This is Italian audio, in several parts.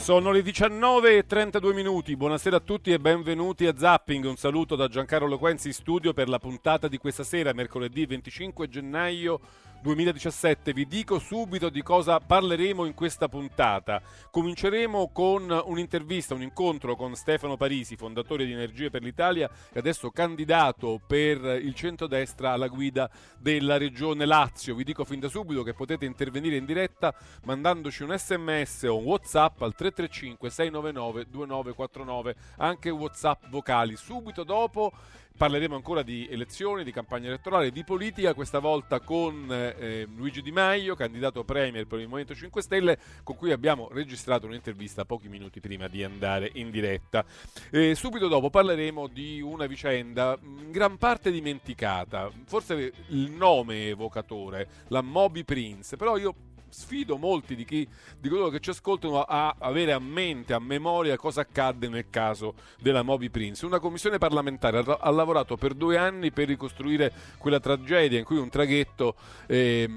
Sono le 19 e 32 minuti. Buonasera a tutti e benvenuti a Zapping. Un saluto da Giancarlo Quenzi in studio per la puntata di questa sera, mercoledì 25 gennaio 2017. Vi dico subito di cosa parleremo in questa puntata. Cominceremo con un'intervista, un incontro con Stefano Parisi, fondatore di Energie per l'Italia e adesso candidato per il centrodestra alla guida della regione Lazio. Vi dico fin da subito che potete intervenire in diretta mandandoci un sms o un whatsapp al 335 699 2949, anche whatsapp vocali. Subito dopo Parleremo ancora di elezioni, di campagna elettorale, di politica, questa volta con eh, Luigi Di Maio, candidato premier per il Movimento 5 Stelle, con cui abbiamo registrato un'intervista pochi minuti prima di andare in diretta. Eh, subito dopo parleremo di una vicenda in gran parte dimenticata, forse il nome evocatore, la Moby Prince, però io sfido molti di, chi, di coloro che ci ascoltano a avere a mente, a memoria cosa accadde nel caso della Moby Prince. Una commissione parlamentare ha, ha lavorato per due anni per ricostruire quella tragedia in cui un traghetto eh,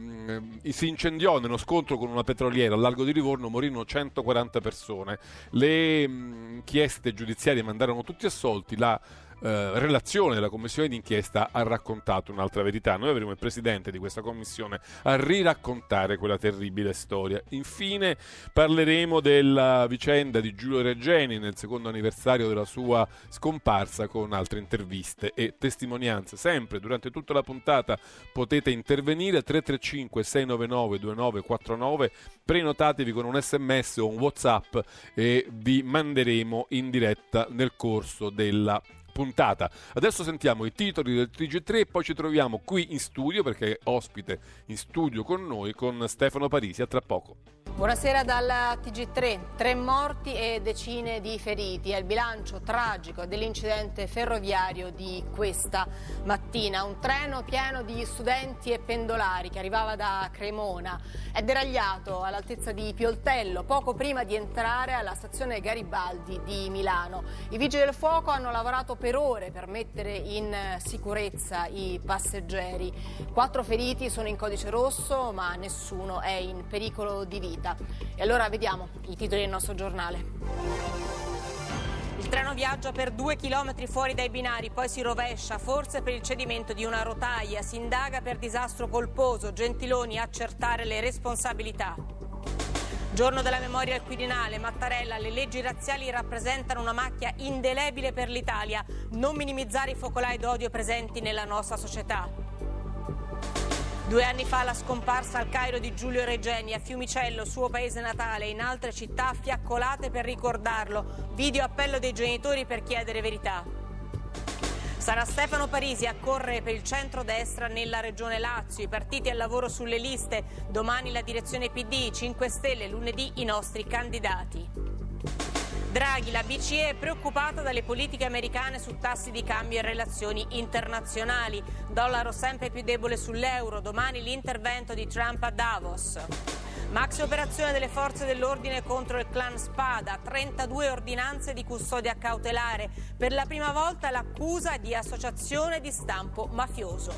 si incendiò nello scontro con una petroliera al largo di Livorno, morirono 140 persone. Le inchieste giudiziarie mandarono tutti assolti, la eh, relazione della commissione d'inchiesta ha raccontato un'altra verità. Noi avremo il presidente di questa commissione a riraccontare quella terribile storia. Infine parleremo della vicenda di Giulio Reggeni nel secondo anniversario della sua scomparsa con altre interviste e testimonianze. Sempre durante tutta la puntata potete intervenire 335 699 2949 prenotatevi con un sms o un whatsapp e vi manderemo in diretta nel corso della puntata. Adesso sentiamo i titoli del TG3 poi ci troviamo qui in studio perché è ospite in studio con noi con Stefano Parisi. A tra poco. Buonasera dalla TG3. Tre morti e decine di feriti. È il bilancio tragico dell'incidente ferroviario di questa mattina. Un treno pieno di studenti e pendolari che arrivava da Cremona è deragliato all'altezza di Pioltello poco prima di entrare alla stazione Garibaldi di Milano. I vigili del fuoco hanno lavorato per ore per mettere in sicurezza i passeggeri. Quattro feriti sono in codice rosso ma nessuno è in pericolo di vita. E allora vediamo i titoli del nostro giornale. Il treno viaggia per due chilometri fuori dai binari, poi si rovescia, forse per il cedimento di una rotaia. Si indaga per disastro colposo. Gentiloni accertare le responsabilità. Giorno della memoria al Quirinale, Mattarella, le leggi razziali rappresentano una macchia indelebile per l'Italia. Non minimizzare i focolai d'odio presenti nella nostra società. Due anni fa la scomparsa al Cairo di Giulio Regeni a Fiumicello, suo paese natale, e in altre città fiaccolate per ricordarlo. Video appello dei genitori per chiedere verità. Sarà Stefano Parisi a correre per il centro-destra nella regione Lazio, i partiti al lavoro sulle liste, domani la direzione PD, 5 Stelle, lunedì i nostri candidati. Draghi, la BCE è preoccupata dalle politiche americane su tassi di cambio e relazioni internazionali. Dollaro sempre più debole sull'euro. Domani l'intervento di Trump a Davos. Maxi operazione delle forze dell'ordine contro il clan Spada, 32 ordinanze di custodia cautelare. Per la prima volta l'accusa di associazione di stampo mafioso.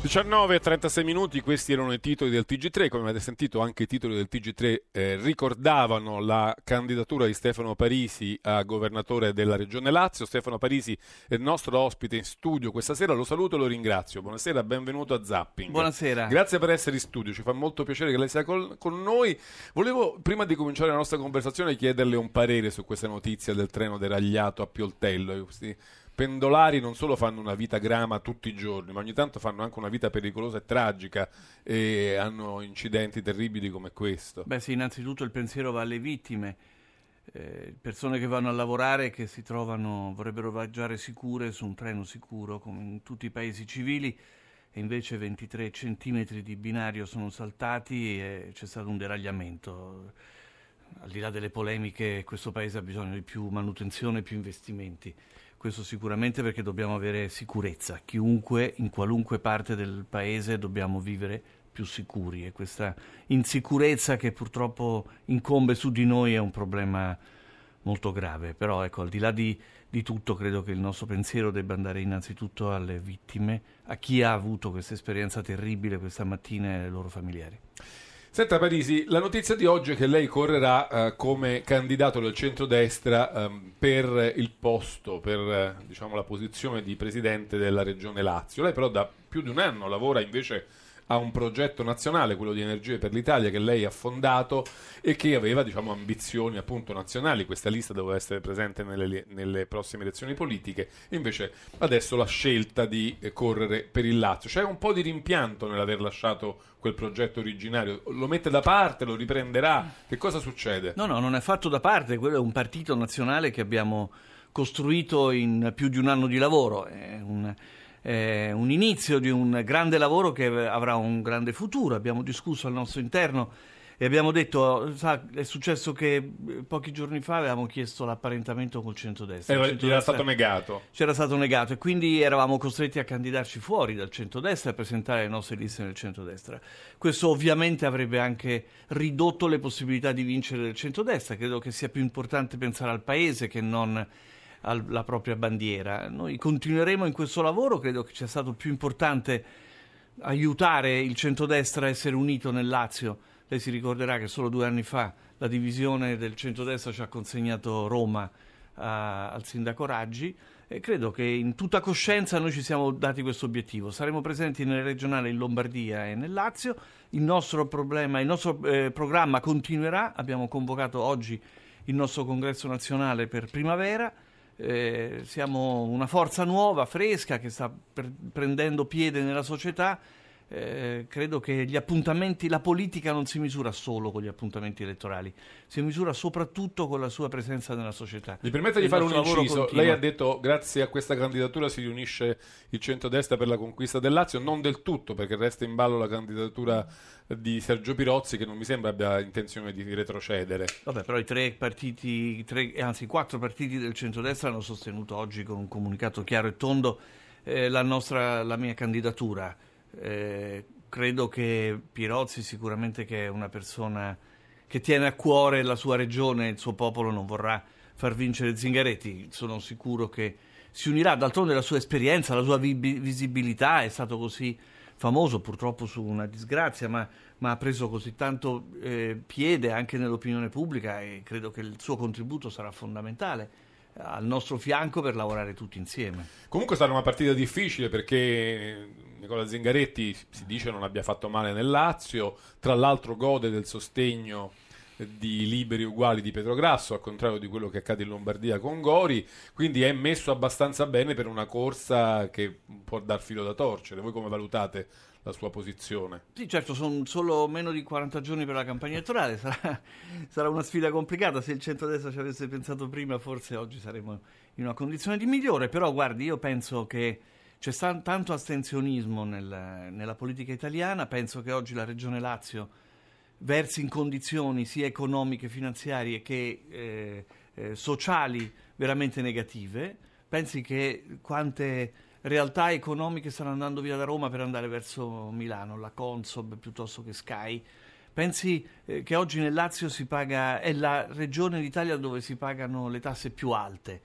19 e 36 minuti, questi erano i titoli del TG3, come avete sentito anche i titoli del TG3 eh, ricordavano la candidatura di Stefano Parisi a governatore della regione Lazio. Stefano Parisi è il nostro ospite in studio questa sera, lo saluto e lo ringrazio. Buonasera, benvenuto a Zapping. Buonasera. Grazie per essere in studio, ci fa molto piacere che lei sia col, con noi. Volevo, prima di cominciare la nostra conversazione, chiederle un parere su questa notizia del treno deragliato a Pioltello. Questi pendolari non solo fanno una vita grama tutti i giorni, ma ogni tanto fanno anche una vita pericolosa e tragica e hanno incidenti terribili come questo. Beh sì, innanzitutto il pensiero va alle vittime, eh, persone che vanno a lavorare e che si trovano, vorrebbero viaggiare sicure su un treno sicuro come in tutti i paesi civili e invece 23 centimetri di binario sono saltati e c'è stato un deragliamento. Al di là delle polemiche, questo paese ha bisogno di più manutenzione e più investimenti. Questo sicuramente perché dobbiamo avere sicurezza. Chiunque, in qualunque parte del paese, dobbiamo vivere più sicuri e questa insicurezza che purtroppo incombe su di noi è un problema molto grave. Però ecco, al di là di, di tutto, credo che il nostro pensiero debba andare innanzitutto alle vittime, a chi ha avuto questa esperienza terribile questa mattina e ai loro familiari. Senta Parisi, la notizia di oggi è che lei correrà eh, come candidato del centrodestra ehm, per il posto, per eh, diciamo, la posizione di presidente della regione Lazio. Lei però da più di un anno lavora invece a un progetto nazionale, quello di Energie per l'Italia, che lei ha fondato e che aveva diciamo, ambizioni appunto nazionali. Questa lista doveva essere presente nelle, nelle prossime elezioni politiche, invece adesso la scelta di eh, correre per il Lazio. C'è un po' di rimpianto nell'aver lasciato quel progetto originario? Lo mette da parte, lo riprenderà? Che cosa succede? No, no, non è fatto da parte, quello è un partito nazionale che abbiamo costruito in più di un anno di lavoro. È un eh, un inizio di un grande lavoro che avrà un grande futuro. Abbiamo discusso al nostro interno e abbiamo detto, sa, è successo che eh, pochi giorni fa avevamo chiesto l'apparentamento col centrodestra. Eh, centrodestra era stato negato. C'era stato negato e quindi eravamo costretti a candidarci fuori dal centrodestra e a presentare le nostre liste nel centrodestra. Questo ovviamente avrebbe anche ridotto le possibilità di vincere del centrodestra. Credo che sia più importante pensare al paese che non alla propria bandiera. Noi continueremo in questo lavoro, credo che sia stato più importante aiutare il centrodestra a essere unito nel Lazio. Lei si ricorderà che solo due anni fa la divisione del centrodestra ci ha consegnato Roma a, al sindaco Raggi e credo che in tutta coscienza noi ci siamo dati questo obiettivo. Saremo presenti nelle regionali in Lombardia e nel Lazio. Il nostro, problema, il nostro eh, programma continuerà. Abbiamo convocato oggi il nostro congresso nazionale per primavera eh, siamo una forza nuova, fresca, che sta per, prendendo piede nella società. Eh, credo che gli appuntamenti, la politica non si misura solo con gli appuntamenti elettorali, si misura soprattutto con la sua presenza nella società. Mi permette di fare un inciso. Lei ha detto grazie a questa candidatura si riunisce il centrodestra per la conquista del Lazio, non del tutto perché resta in ballo la candidatura di Sergio Pirozzi che non mi sembra abbia intenzione di retrocedere. Vabbè, però i tre partiti, tre, anzi i quattro partiti del centrodestra hanno sostenuto oggi con un comunicato chiaro e tondo eh, la, nostra, la mia candidatura. Eh, credo che Pirozzi sicuramente che è una persona che tiene a cuore la sua regione e il suo popolo non vorrà far vincere Zingaretti. Sono sicuro che si unirà, d'altronde la sua esperienza, la sua vi- visibilità è stato così famoso purtroppo su una disgrazia, ma, ma ha preso così tanto eh, piede anche nell'opinione pubblica e credo che il suo contributo sarà fondamentale al nostro fianco per lavorare tutti insieme. Comunque sarà una partita difficile perché Nicola Zingaretti si dice non abbia fatto male nel Lazio, tra l'altro gode del sostegno di liberi uguali di Petrograsso, al contrario di quello che accade in Lombardia con Gori, quindi è messo abbastanza bene per una corsa che può dar filo da torcere. Voi come valutate la sua posizione? Sì, certo, sono solo meno di 40 giorni per la campagna elettorale, sarà, sarà una sfida complicata. Se il centrodestra ci avesse pensato prima, forse oggi saremmo in una condizione di migliore, però guardi, io penso che c'è tanto astensionismo nel, nella politica italiana, penso che oggi la Regione Lazio versi in condizioni sia economiche, finanziarie che eh, eh, sociali veramente negative. Pensi che quante realtà economiche stanno andando via da Roma per andare verso Milano, la Consob piuttosto che Sky. Pensi eh, che oggi nel Lazio si paga, è la regione d'Italia dove si pagano le tasse più alte.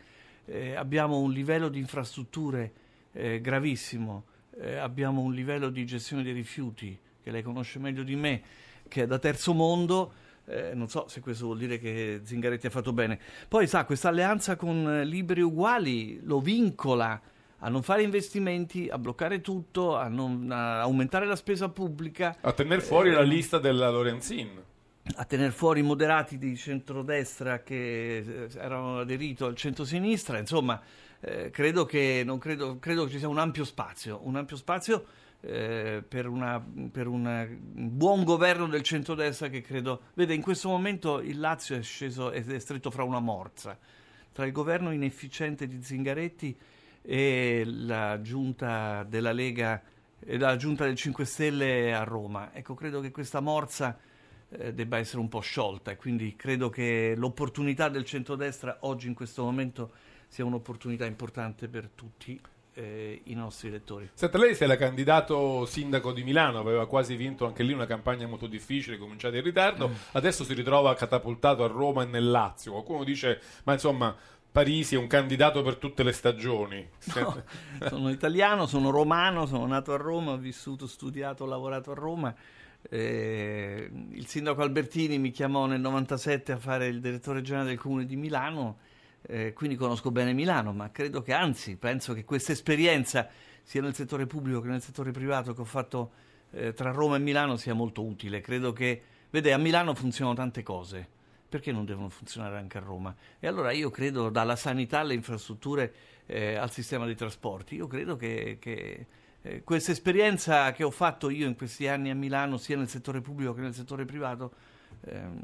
Eh, abbiamo un livello di infrastrutture eh, gravissimo, eh, abbiamo un livello di gestione dei rifiuti che lei conosce meglio di me che è da terzo mondo. Eh, non so se questo vuol dire che Zingaretti ha fatto bene. Poi sa, questa alleanza con Liberi Uguali lo vincola a non fare investimenti, a bloccare tutto, a, non, a aumentare la spesa pubblica. A tenere fuori eh, la lista della Lorenzin. A tenere fuori i moderati di centrodestra che eh, erano aderiti al centro-sinistra. Insomma, eh, credo, che, credo, credo che ci sia un ampio spazio. Un ampio spazio eh, per, una, per una, un buon governo del centrodestra che credo... Vede, in questo momento il Lazio è sceso, è stretto fra una morsa, tra il governo inefficiente di Zingaretti e la giunta della Lega e la giunta del 5 Stelle a Roma. Ecco, credo che questa morsa eh, debba essere un po' sciolta e quindi credo che l'opportunità del centrodestra oggi in questo momento sia un'opportunità importante per tutti eh, i nostri elettori. Senta, lei si era candidato sindaco di Milano, aveva quasi vinto anche lì una campagna molto difficile, cominciata in ritardo, adesso si ritrova catapultato a Roma e nel Lazio. Qualcuno dice, ma insomma, Parisi è un candidato per tutte le stagioni. No, sono italiano, sono romano, sono nato a Roma, ho vissuto, studiato, ho lavorato a Roma. Eh, il sindaco Albertini mi chiamò nel 97 a fare il direttore generale del comune di Milano, eh, quindi conosco bene Milano, ma credo che anzi, penso che questa esperienza sia nel settore pubblico che nel settore privato che ho fatto eh, tra Roma e Milano sia molto utile. Credo che, vede, a Milano funzionano tante cose perché non devono funzionare anche a Roma? E allora io credo dalla sanità alle infrastrutture eh, al sistema dei trasporti, io credo che, che eh, questa esperienza che ho fatto io in questi anni a Milano, sia nel settore pubblico che nel settore privato, ehm,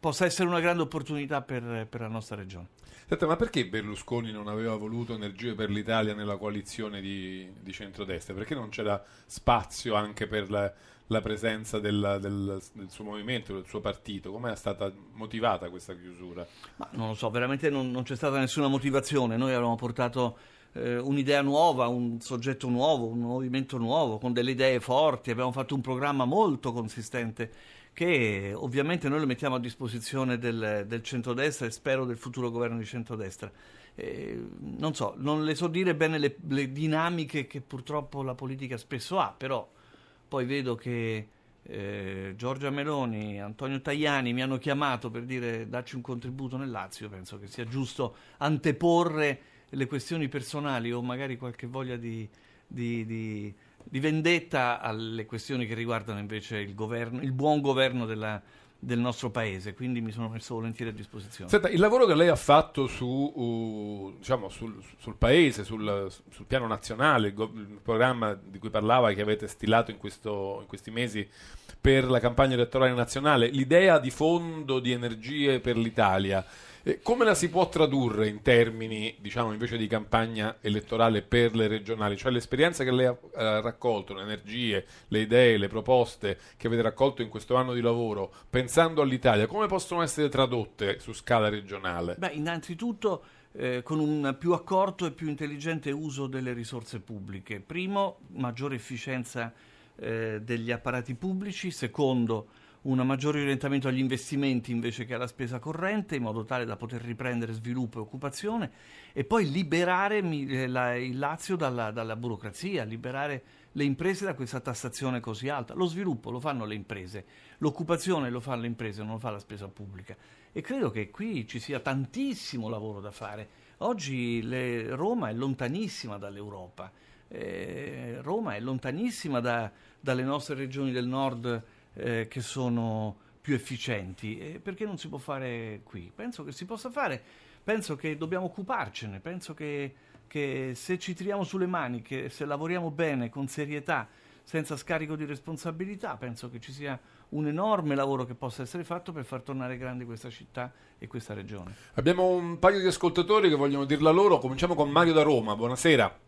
possa essere una grande opportunità per, per la nostra regione. Senta, ma perché Berlusconi non aveva voluto Energie per l'Italia nella coalizione di, di centrodestra? Perché non c'era spazio anche per la, la presenza del, del, del, suo movimento, del suo partito? Come è stata motivata questa chiusura? Ma non lo so, veramente non, non c'è stata nessuna motivazione. Noi avevamo portato eh, un'idea nuova, un soggetto nuovo, un movimento nuovo, con delle idee forti, abbiamo fatto un programma molto consistente che ovviamente noi lo mettiamo a disposizione del, del centrodestra e spero del futuro governo di centrodestra. Eh, non so, non le so dire bene le, le, dinamiche che purtroppo la politica spesso ha, però poi vedo che eh, Giorgia Meloni, Antonio Tajani mi hanno chiamato per dire dacci un contributo nel Lazio, penso che sia giusto anteporre le questioni personali o magari qualche voglia di, di, di di vendetta alle questioni che riguardano invece il, governo, il buon governo della, del nostro paese, quindi mi sono messo volentieri a disposizione. Senta, il lavoro che lei ha fatto su, uh, diciamo, sul, sul, paese, sul, sul piano nazionale, il, go- il, programma di cui parlava che avete stilato in, questo, in questi mesi per la campagna elettorale nazionale, l'idea di fondo di energie per l'Italia eh, come la si può tradurre in termini, diciamo, invece di campagna elettorale per le regionali? Cioè l'esperienza che lei ha eh, raccolto, le energie, le idee, le proposte che avete raccolto in questo anno di lavoro, pensando all'Italia, come possono essere tradotte su scala regionale? Beh, innanzitutto eh, con un più accorto e più intelligente uso delle risorse pubbliche. Primo, maggiore efficienza eh, degli apparati pubblici. Secondo, un maggiore orientamento agli investimenti invece che alla spesa corrente, in modo tale da poter riprendere sviluppo e occupazione, e poi liberare eh, il Lazio dalla, dalla, burocrazia, liberare le imprese da questa tassazione così alta. Lo sviluppo lo fanno le imprese, l'occupazione lo fanno le imprese, non lo fa la spesa pubblica. E credo che qui ci sia tantissimo lavoro da fare. Oggi le, Roma è lontanissima dall'Europa, eh, Roma è lontanissima da, dalle nostre regioni del nord eh, che sono più efficienti. E perché non si può fare qui? Penso che si possa fare, penso che dobbiamo occuparcene, penso che, che se ci tiriamo sulle mani, che se lavoriamo bene, con serietà, senza scarico di responsabilità, penso che ci sia un enorme lavoro che possa essere fatto per far tornare grande questa città e questa regione. Abbiamo un paio di ascoltatori che vogliono dirla loro. Cominciamo con Mario da Roma. Buonasera.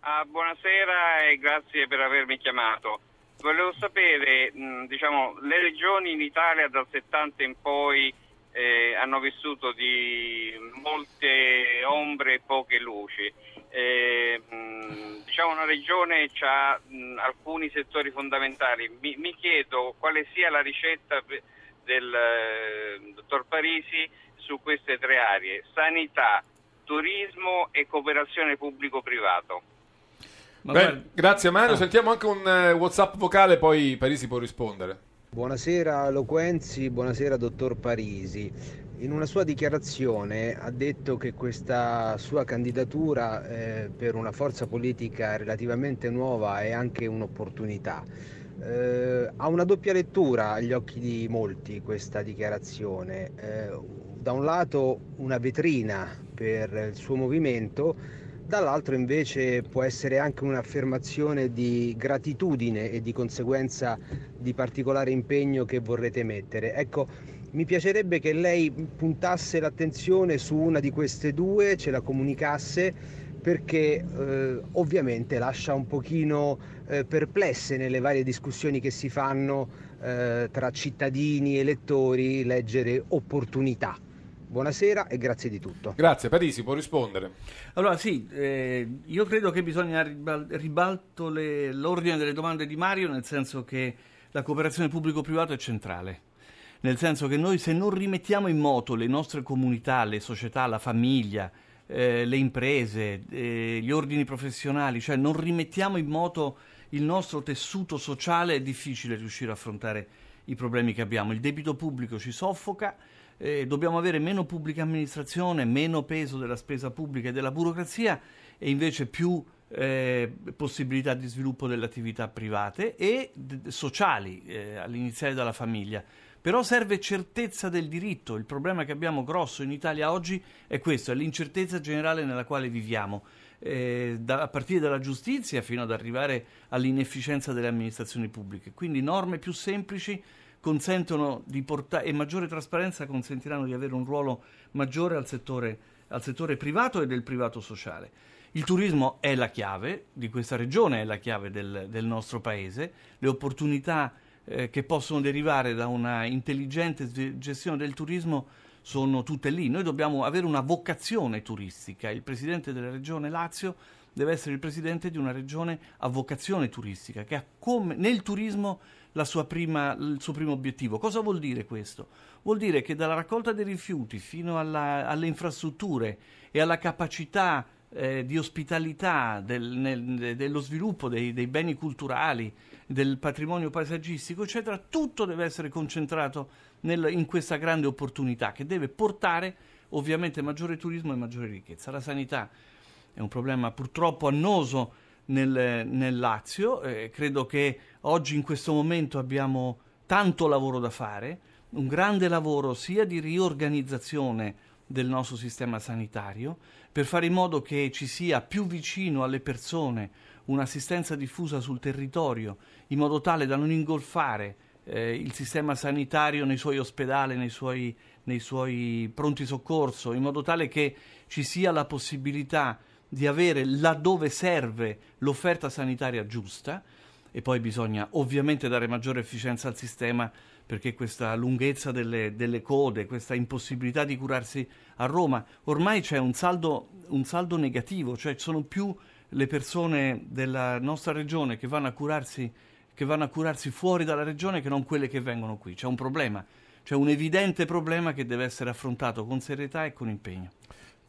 Ah, buonasera e grazie per avermi chiamato. Volevo sapere, diciamo, le regioni in Italia dal 70 in poi eh, hanno vissuto di molte ombre e poche luci. Eh, diciamo una regione ha alcuni settori fondamentali. Mi, mi, chiedo quale sia la ricetta del eh, dottor Parisi su queste tre aree, sanità, turismo e cooperazione pubblico-privato. Beh, grazie Mario, ah. sentiamo anche un uh, Whatsapp vocale, poi Parisi può rispondere. Buonasera Loquenzi, buonasera dottor Parisi. In una sua dichiarazione ha detto che questa sua candidatura eh, per una forza politica relativamente nuova è anche un'opportunità. Eh, ha una doppia lettura agli occhi di molti questa dichiarazione. Eh, da un lato una vetrina per il suo movimento, dall'altro invece può essere anche un'affermazione di gratitudine e di conseguenza di particolare impegno che vorrete mettere. Ecco, mi piacerebbe che lei puntasse l'attenzione su una di queste due, ce la comunicasse perché eh, ovviamente lascia un pochino eh, perplesse nelle varie discussioni che si fanno eh, tra cittadini e elettori leggere opportunità. Buonasera e grazie di tutto. Grazie, Parisi, può rispondere. Allora sì, eh, io credo che bisogna ribal- ribalto le- l'ordine delle domande di Mario, nel senso che la cooperazione pubblico-privato è centrale. Nel senso che noi se non rimettiamo in moto le nostre comunità, le società, la famiglia, eh, le imprese, eh, gli ordini professionali, cioè non rimettiamo in moto il nostro tessuto sociale, è difficile riuscire a affrontare i problemi che abbiamo. Il debito pubblico ci soffoca, eh, dobbiamo avere meno pubblica amministrazione, meno peso della spesa pubblica e della burocrazia e invece più eh, possibilità di sviluppo delle attività private e d- sociali, eh, all'iniziare dalla famiglia. Però serve certezza del diritto. Il problema che abbiamo grosso in Italia oggi è questo, è l'incertezza generale nella quale viviamo, eh, da, a partire dalla giustizia fino ad arrivare all'inefficienza delle amministrazioni pubbliche. Quindi norme più semplici consentono di portare e maggiore trasparenza consentiranno di avere un ruolo maggiore al settore, al settore privato e del privato sociale. Il turismo è la chiave di questa regione, è la chiave del, del nostro paese, le opportunità eh, che possono derivare da una intelligente gestione del turismo sono tutte lì. Noi dobbiamo avere una vocazione turistica. Il presidente della regione Lazio deve essere il presidente di una regione a vocazione turistica, che come nel turismo prima, il suo primo obiettivo. Cosa vuol dire questo? Vuol dire che dalla raccolta dei rifiuti fino alla, alle infrastrutture e alla capacità eh, di ospitalità del, nel, dello sviluppo dei, dei, beni culturali, del patrimonio paesaggistico, eccetera, tutto deve essere concentrato nel, in questa grande opportunità che deve portare ovviamente maggiore turismo e maggiore ricchezza. La sanità è un problema purtroppo annoso nel, nel Lazio. Eh, credo che oggi in questo momento abbiamo tanto lavoro da fare, un grande lavoro sia di riorganizzazione del nostro sistema sanitario per fare in modo che ci sia più vicino alle persone un'assistenza diffusa sul territorio in modo tale da non ingolfare eh, il sistema sanitario nei suoi ospedali, nei suoi, nei suoi pronti soccorso, in modo tale che ci sia la possibilità di avere laddove serve l'offerta sanitaria giusta e poi bisogna ovviamente dare maggiore efficienza al sistema perché questa lunghezza delle, delle code, questa impossibilità di curarsi a Roma, ormai c'è un saldo, un saldo negativo, cioè sono più le persone della nostra regione che vanno a curarsi che vanno a curarsi fuori dalla regione che non quelle che vengono qui. C'è un problema, c'è un evidente problema che deve essere affrontato con serietà e con impegno.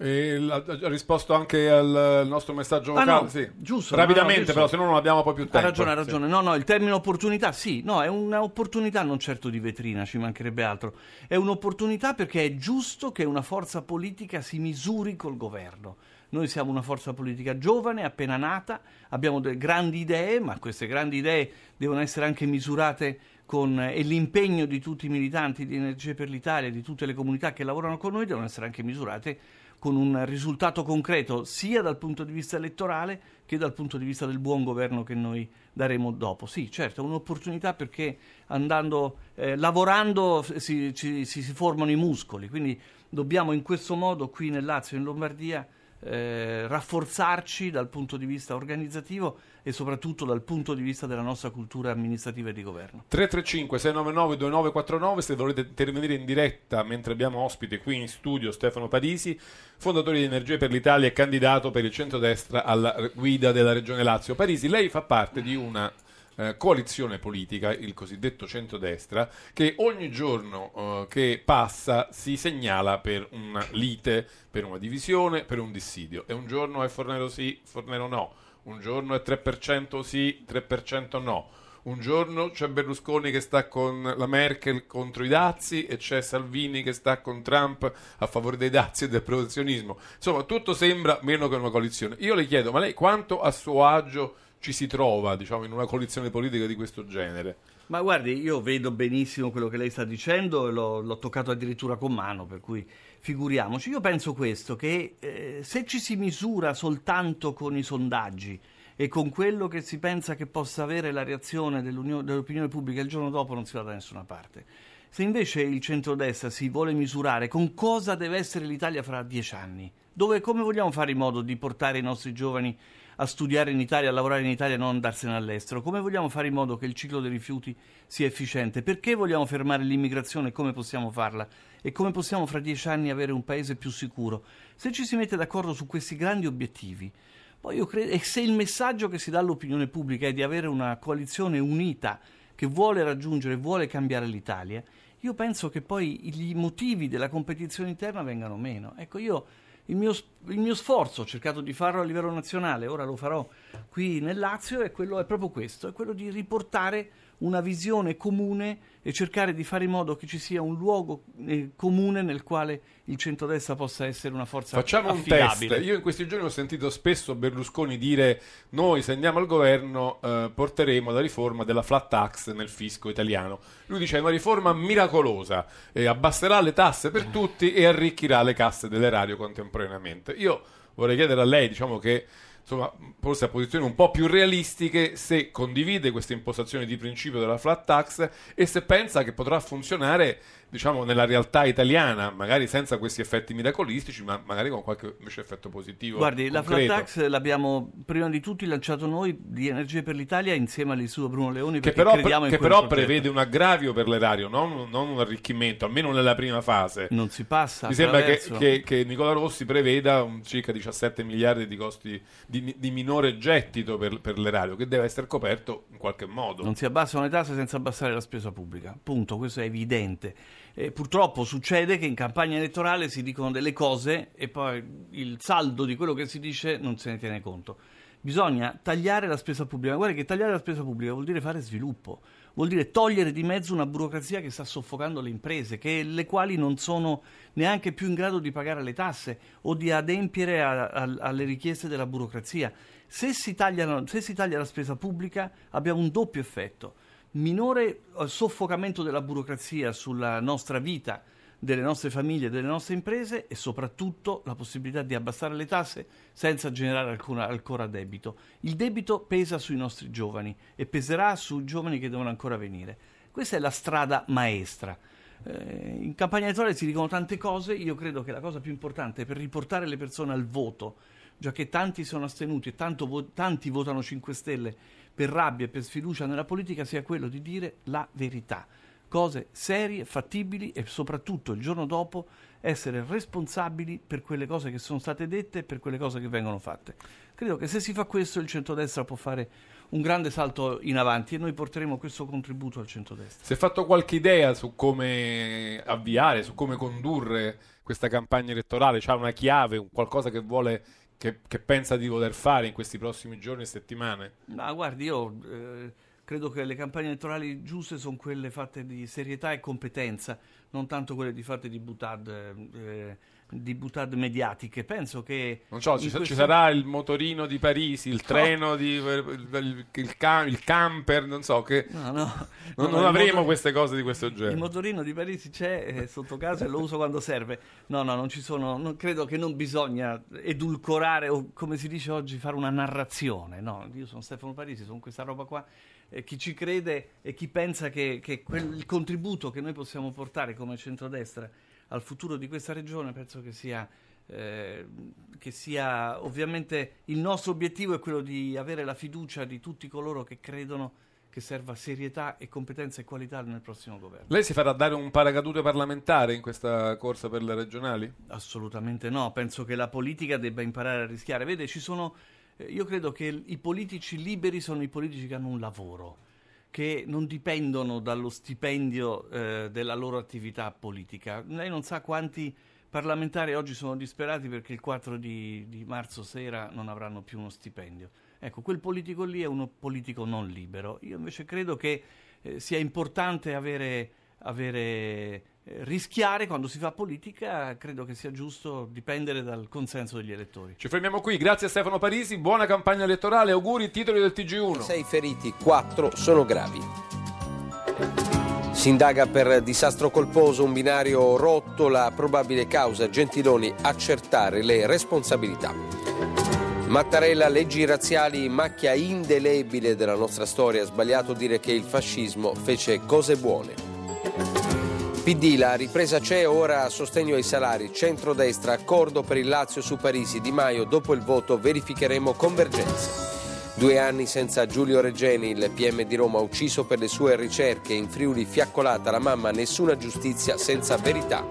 E ha risposto anche al nostro messaggio vocale, ah, no, sì. giusto, rapidamente, no, no, però, se no non abbiamo poi più tempo. Ha ragione, ha ragione. Sì. No, no, il termine opportunità, sì, no, è un'opportunità non certo di vetrina, ci mancherebbe altro. È un'opportunità perché è giusto che una forza politica si misuri col governo. Noi siamo una forza politica giovane, appena nata, abbiamo delle grandi idee, ma queste grandi idee devono essere anche misurate con e l'impegno di tutti i militanti di Energie per l'Italia, di tutte le comunità che lavorano con noi, devono essere anche misurate con un risultato concreto sia dal punto di vista elettorale che dal punto di vista del buon governo che noi daremo dopo. Sì, certo, è un'opportunità perché andando, eh, lavorando si, ci, si, formano i muscoli, quindi dobbiamo in questo modo qui nel Lazio e in Lombardia eh, rafforzarci dal punto di vista organizzativo e soprattutto dal punto di vista della nostra cultura amministrativa e di governo. 335 699 2949 se volete intervenire in diretta mentre abbiamo ospite qui in studio Stefano Parisi, fondatore di Energie per l'Italia e candidato per il centrodestra alla guida della Regione Lazio. Parisi, lei fa parte di una eh, coalizione politica, il cosiddetto centrodestra, che ogni giorno eh, che passa si segnala per una lite, per una divisione, per un dissidio. E un giorno è Fornero sì, Fornero no, un giorno è 3% sì, 3% no. Un giorno c'è Berlusconi che sta con la Merkel contro i dazi e c'è Salvini che sta con Trump a favore dei dazi e del protezionismo. Insomma, tutto sembra meno che una coalizione. Io le chiedo, ma lei quanto a suo agio ci si trova diciamo, in una coalizione politica di questo genere? Ma guardi, io vedo benissimo quello che lei sta dicendo l'ho, l'ho toccato addirittura con mano, per cui figuriamoci. Io penso questo, che eh, se ci si misura soltanto con i sondaggi e con quello che si pensa che possa avere la reazione dell'opinione pubblica il giorno dopo non si va da nessuna parte. Se invece il centrodestra si vuole misurare con cosa deve essere l'Italia fra dieci anni, Dove, come vogliamo fare in modo di portare i nostri giovani a studiare in Italia, a lavorare in Italia e non andarsene all'estero? Come vogliamo fare in modo che il ciclo dei rifiuti sia efficiente? Perché vogliamo fermare l'immigrazione e come possiamo farla? E come possiamo fra dieci anni avere un paese più sicuro? Se ci si mette d'accordo su questi grandi obiettivi, credo, e se il messaggio che si dà all'opinione pubblica è di avere una coalizione unita che vuole raggiungere, vuole cambiare l'Italia, io penso che poi i motivi della competizione interna vengano meno. Ecco, io il mio, il mio, sforzo, ho cercato di farlo a livello nazionale, ora lo farò qui nel Lazio, e quello è proprio questo, è quello di riportare una visione comune e cercare di fare in modo che ci sia un luogo eh, comune nel quale il centrodestra possa essere una forza Facciamo affidabile. un test. Io in questi giorni ho sentito spesso Berlusconi dire noi se andiamo al governo eh, porteremo la riforma della flat tax nel fisco italiano. Lui dice è una riforma miracolosa, eh, abbasserà le tasse per tutti e arricchirà le casse dell'erario contemporaneamente. Io vorrei chiedere a lei, diciamo che insomma, forse a posizioni un po' più realistiche se condivide questa impostazione di principio della flat tax e se pensa che potrà funzionare diciamo, nella realtà italiana, magari senza questi effetti miracolistici, ma magari con qualche invece effetto positivo. Guardi, concreto. la flat tax l'abbiamo prima di tutti lanciato noi di Energie per l'Italia insieme al suo Bruno Leoni che però, pre- che però prevede un aggravio per l'erario, non, non, un arricchimento, almeno nella prima fase. Non si passa. Mi sembra che, che, che, Nicola Rossi preveda un circa 17 miliardi di costi di, di minore gettito per, per l'erario, che deve essere coperto in qualche modo. Non si abbassano le tasse senza abbassare la spesa pubblica. Punto, questo è evidente. Eh, purtroppo succede che in campagna elettorale si dicono delle cose e poi il saldo di quello che si dice non se ne tiene conto. Bisogna tagliare la spesa pubblica. Guarda che tagliare la spesa pubblica vuol dire fare sviluppo, vuol dire togliere di mezzo una burocrazia che sta soffocando le imprese, che, le quali non sono neanche più in grado di pagare le tasse o di adempiere a, a, alle richieste della burocrazia. Se si, tagliano, se si taglia la spesa pubblica abbiamo un doppio effetto minore eh, soffocamento della burocrazia sulla nostra vita, delle nostre famiglie, delle nostre imprese e soprattutto la possibilità di abbassare le tasse senza generare alcuna, ancora debito. Il debito pesa sui nostri giovani e peserà sui giovani che devono ancora venire. Questa è la strada maestra. Eh, in campagna elettorale si dicono tante cose, io credo che la cosa più importante per riportare le persone al voto, già che tanti sono astenuti e vo- tanti votano 5 Stelle per rabbia e per sfiducia nella politica sia quello di dire la verità, cose serie, fattibili e soprattutto il giorno dopo essere responsabili per quelle cose che sono state dette e per quelle cose che vengono fatte. Credo che se si fa questo il centrodestra può fare un grande salto in avanti e noi porteremo questo contributo al centrodestra. Si è fatto qualche idea su come avviare, su come condurre questa campagna elettorale? C'ha una chiave, qualcosa che vuole che, che, pensa di voler fare in questi prossimi giorni e settimane? Ma guardi, io eh, credo che le campagne elettorali giuste sono quelle fatte di serietà e competenza, non tanto quelle di fatte di butad. Eh, di butade mediatiche. Penso che. Non so, ci, questo... ci, sarà il motorino di Parisi, il treno, di, il, il, cam, il, camper, non so che. No, no. Non, no, non avremo motor... queste cose di questo genere. Il motorino di Parisi c'è eh, sotto casa e lo uso quando serve. No, no, non ci sono. Non, credo che non bisogna edulcorare o come si dice oggi fare una narrazione. No, io sono Stefano Parisi, sono questa roba qua. Eh, chi ci crede e chi pensa che, che quel, il contributo che noi possiamo portare come centrodestra al futuro di questa regione, penso che sia, eh, che sia ovviamente il nostro obiettivo è quello di avere la fiducia di tutti coloro che credono che serva serietà e competenza e qualità nel prossimo governo. Lei si farà dare un paracadute parlamentare in questa corsa per le regionali? Assolutamente no, penso che la politica debba imparare a rischiare. Vede, ci sono eh, io credo che i politici liberi sono i politici che hanno un lavoro che non dipendono dallo stipendio eh, della loro attività politica. Lei non sa quanti parlamentari oggi sono disperati perché il 4 di, di marzo sera non avranno più uno stipendio. Ecco, quel politico lì è uno politico non libero. Io invece credo che eh, sia importante avere, avere rischiare quando si fa politica, credo che sia giusto dipendere dal consenso degli elettori. Ci fermiamo qui, grazie a Stefano Parisi, buona campagna elettorale, auguri, titoli del TG1. Sei feriti, quattro sono gravi. Si indaga per disastro colposo, un binario rotto, la probabile causa Gentiloni accertare le responsabilità. Mattarella, leggi razziali, macchia indelebile della nostra storia, sbagliato dire che il fascismo fece cose buone. PD, la ripresa c'è, ora sostegno ai salari. Centrodestra, accordo per il Lazio su Parisi. Di Maio, dopo il voto verificheremo convergenze. Due anni senza Giulio Regeni, il PM di Roma ucciso per le sue ricerche. In Friuli fiaccolata la mamma, nessuna giustizia senza verità.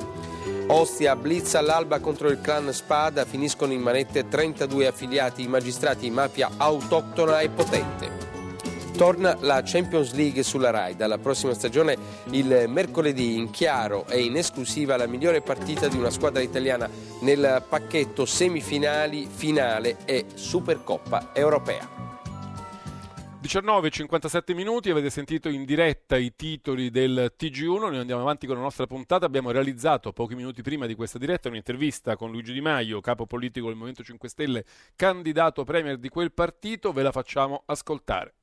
Ostia, blitz all'alba contro il clan Spada, finiscono in manette 32 affiliati, magistrati, mafia autoctona e potente. Torna la Champions League sulla RAI. Dalla prossima stagione il mercoledì in chiaro e in esclusiva la migliore partita di una squadra italiana nel pacchetto semifinali, finale e Supercoppa europea. 19.57 minuti, avete sentito in diretta i titoli del TG1, noi andiamo avanti con la nostra puntata, abbiamo realizzato pochi minuti prima di questa diretta un'intervista con Luigi Di Maio, capo politico del Movimento 5 Stelle, candidato premier di quel partito, ve la facciamo ascoltare.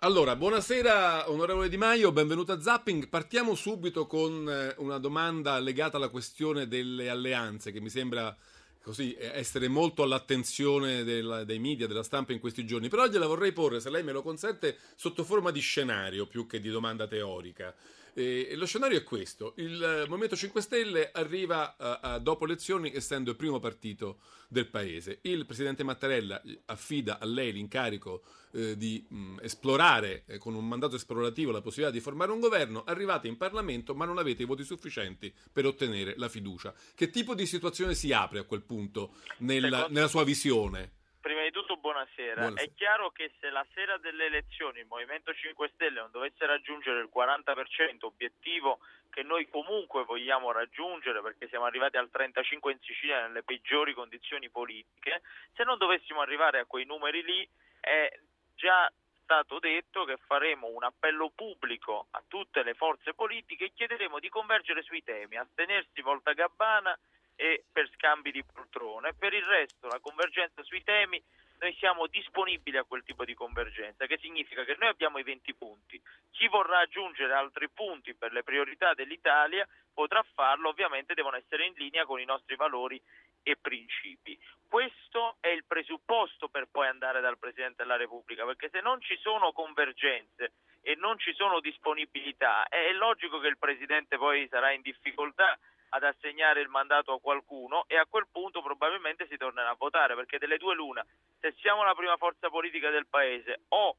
Allora, buonasera onorevole Di Maio, benvenuto a Zapping. Partiamo subito con eh, una domanda legata alla questione delle alleanze che mi sembra così eh, essere molto all'attenzione del, dei media, della stampa in questi giorni. Però gliela vorrei porre, se lei me lo consente, sotto forma di scenario più che di domanda teorica. E lo scenario è questo: il eh, Movimento 5 Stelle arriva uh, uh, dopo elezioni essendo il primo partito del paese. Il presidente Mattarella affida a lei l'incarico uh, di mh, esplorare eh, con un mandato esplorativo la possibilità di formare un governo. Arrivate in Parlamento, ma non avete i voti sufficienti per ottenere la fiducia. Che tipo di situazione si apre a quel punto nella, nella sua visione? Prima di tutto buonasera. buonasera. È chiaro che se la sera delle elezioni il Movimento 5 Stelle non dovesse raggiungere il 40%, obiettivo che noi comunque vogliamo raggiungere perché siamo arrivati al 35% in Sicilia nelle peggiori condizioni politiche, se non dovessimo arrivare a quei numeri lì è già stato detto che faremo un appello pubblico a tutte le forze politiche e chiederemo di convergere sui temi, astenersi volta gabbana e per scambi di poltrone. Per il resto la convergenza sui temi noi siamo disponibili a quel tipo di convergenza, che significa che noi abbiamo i 20 punti. Chi vorrà aggiungere altri punti per le priorità dell'Italia potrà farlo, ovviamente devono essere in linea con i nostri valori e principi. Questo è il presupposto per poi andare dal Presidente della Repubblica, perché se non ci sono convergenze e non ci sono disponibilità, è logico che il Presidente poi sarà in difficoltà ad assegnare il mandato a qualcuno e a quel punto probabilmente si tornerà a votare perché delle due l'una, se siamo la prima forza politica del paese o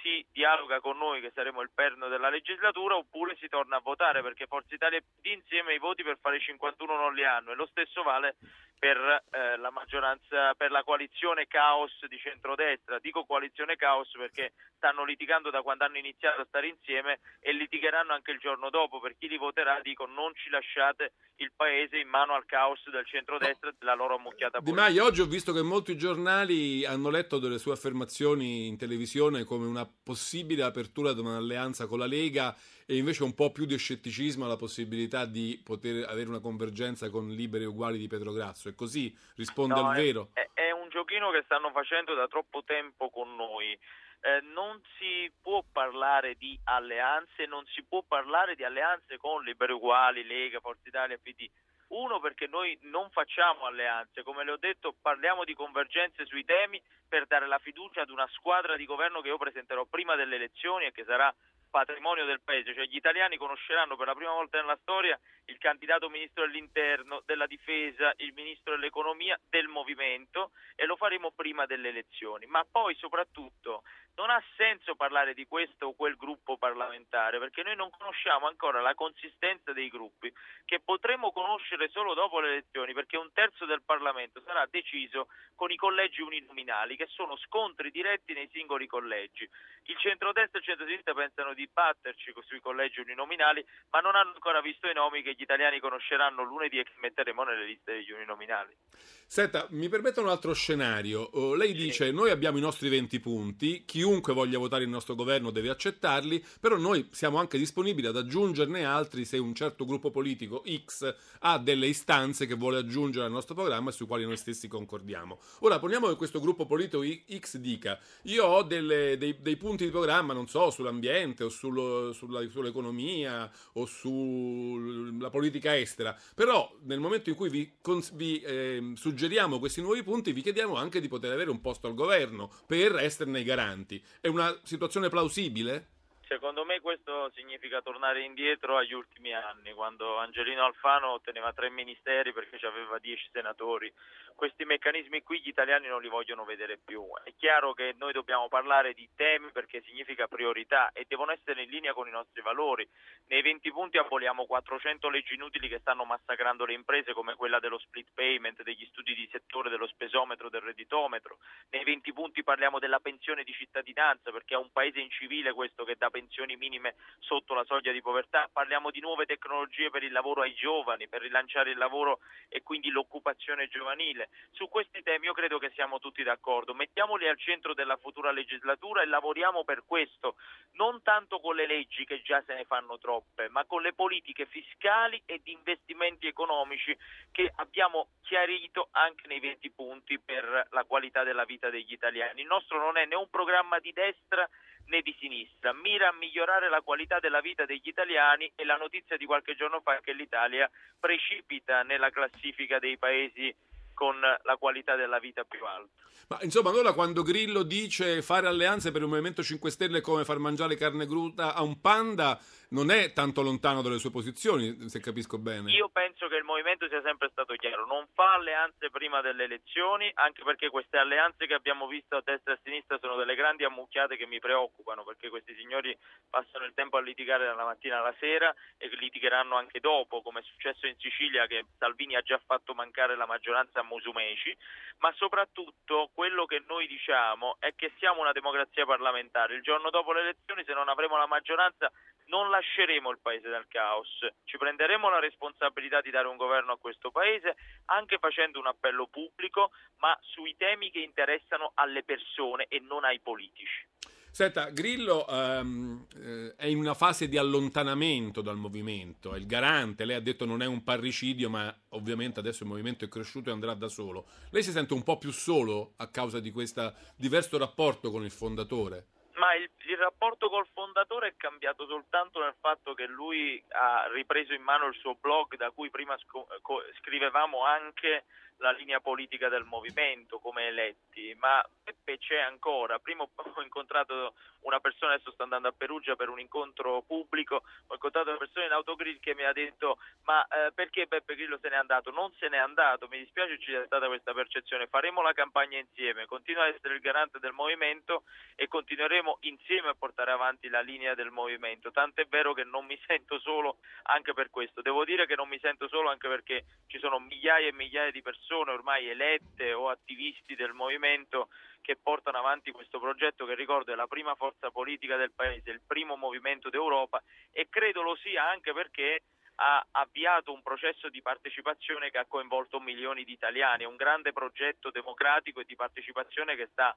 si dialoga con noi che saremo il perno della legislatura oppure si torna a votare perché Forza Italia e insieme i voti per fare 51 non li hanno e lo stesso vale per eh, la maggioranza, per la coalizione caos di centrodestra. Dico coalizione caos perché stanno litigando da quando hanno iniziato a stare insieme e litigheranno anche il giorno dopo. Per chi li voterà dico non ci lasciate il paese in mano al caos del centrodestra e della loro ammucchiata politica. Di Maio, oggi ho visto che molti giornali hanno letto delle sue affermazioni in televisione come una possibile apertura di un'alleanza con la Lega e invece un po' più di scetticismo alla possibilità di poter avere una convergenza con liberi e uguali di Petrograsso. È così? Risponde no, al vero? È, è, un giochino che stanno facendo da troppo tempo con noi. Eh, non si può parlare di alleanze, non si può parlare di alleanze con liberi uguali, Lega, Forza Italia, e PD. Uno perché noi non facciamo alleanze, come le ho detto parliamo di convergenze sui temi per dare la fiducia ad una squadra di governo che io presenterò prima delle elezioni e che sarà patrimonio del paese, cioè gli italiani conosceranno per la prima volta nella storia il candidato ministro dell'interno, della difesa, il ministro dell'economia, del movimento e lo faremo prima delle elezioni. Ma poi soprattutto non ha senso parlare di questo o quel gruppo parlamentare perché noi non conosciamo ancora la consistenza dei gruppi che potremo conoscere solo dopo le elezioni perché un terzo del Parlamento sarà deciso con i collegi uninominali che sono scontri diretti nei singoli collegi. Il centrodestra e il centrosinistra pensano di batterci sui collegi uninominali ma non hanno ancora visto i nomi che gli italiani conosceranno lunedì e che metteremo nelle liste degli uninominali. Senta, mi permetta un altro scenario. Uh, lei sì. dice noi abbiamo i nostri 20 punti, chiunque voglia votare il nostro governo deve accettarli, però noi siamo anche disponibili ad aggiungerne altri se un certo gruppo politico X ha delle istanze che vuole aggiungere al nostro programma e sui quali noi stessi concordiamo. Ora poniamo che questo gruppo politico X dica io ho delle, dei, dei, punti di programma, non so, sull'ambiente o sullo, sulla, sull'economia o sulla politica estera, però nel momento in cui vi, vi eh, suggeriamo questi nuovi punti vi chiediamo anche di poter avere un posto al governo per esserne i garanti. È una situazione plausibile? Secondo me questo significa tornare indietro agli ultimi anni, quando Angelino Alfano otteneva tre ministeri perché aveva dieci senatori. Questi meccanismi qui gli italiani non li vogliono vedere più. È chiaro che noi dobbiamo parlare di temi perché significa priorità e devono essere in linea con i nostri valori. Nei 20 punti aboliamo 400 leggi inutili che stanno massacrando le imprese come quella dello split payment, degli studi di settore, dello spesometro, del redditometro. Nei 20 punti parliamo della pensione di cittadinanza perché è un paese incivile questo che dà pensioni minime sotto la soglia di povertà, parliamo di nuove tecnologie per il lavoro ai giovani, per rilanciare il lavoro e quindi l'occupazione giovanile. Su questi temi io credo che siamo tutti d'accordo, mettiamoli al centro della futura legislatura e lavoriamo per questo, non tanto con le leggi che già se ne fanno troppe, ma con le politiche fiscali e di investimenti economici che abbiamo chiarito anche nei 20 punti per la qualità della vita degli italiani. Il nostro non è né un programma di destra né di sinistra, mira a migliorare la qualità della vita degli italiani e la notizia di qualche giorno fa è che l'Italia precipita nella classifica dei paesi con la qualità della vita più alta. Ma insomma, allora quando Grillo dice fare alleanze per il Movimento 5 Stelle è come far mangiare carne cruda a un panda, non è tanto lontano dalle sue posizioni, se capisco bene. Io penso che il movimento sia sempre stato chiaro, non fa alleanze prima delle elezioni, anche perché queste alleanze che abbiamo visto a destra e a sinistra sono delle grandi ammucchiate che mi preoccupano, perché questi signori passano il tempo a litigare dalla mattina alla sera e litigheranno anche dopo, come è successo in Sicilia che Salvini ha già fatto mancare la maggioranza a Musumeci, ma soprattutto quello che noi diciamo è che siamo una democrazia parlamentare, il giorno dopo le elezioni se non avremo la maggioranza non lasceremo il paese dal caos, ci prenderemo la responsabilità di dare un governo a questo paese anche facendo un appello pubblico, ma sui temi che interessano alle persone e non ai politici. Senta, Grillo um, è in una fase di allontanamento dal movimento, è il garante, lei ha detto non è un parricidio, ma ovviamente adesso il movimento è cresciuto e andrà da solo. Lei si sente un po' più solo a causa di questo diverso rapporto con il fondatore? Ma il, il, rapporto col fondatore è cambiato soltanto nel fatto che lui ha ripreso in mano il suo blog da cui prima sco- scrivevamo anche la linea politica del movimento come eletti, ma Peppe c'è ancora. Prima ho incontrato una persona, adesso sto andando a Perugia per un incontro pubblico, ho incontrato una persona in autogrill che mi ha detto ma eh, perché Peppe Grillo se n'è andato? Non se n'è andato, mi dispiace ci sia stata questa percezione, faremo la campagna insieme, continua a essere il garante del movimento e continueremo insieme a portare avanti la linea del movimento, tant'è vero che non mi sento solo anche per questo, devo dire che non mi sento solo anche perché ci sono migliaia e migliaia di persone persone ormai elette o attivisti del movimento che portano avanti questo progetto che ricordo è la prima forza politica del paese, il primo movimento d'Europa e credo lo sia anche perché ha avviato un processo di partecipazione che ha coinvolto milioni di italiani, è un grande progetto democratico e di partecipazione che sta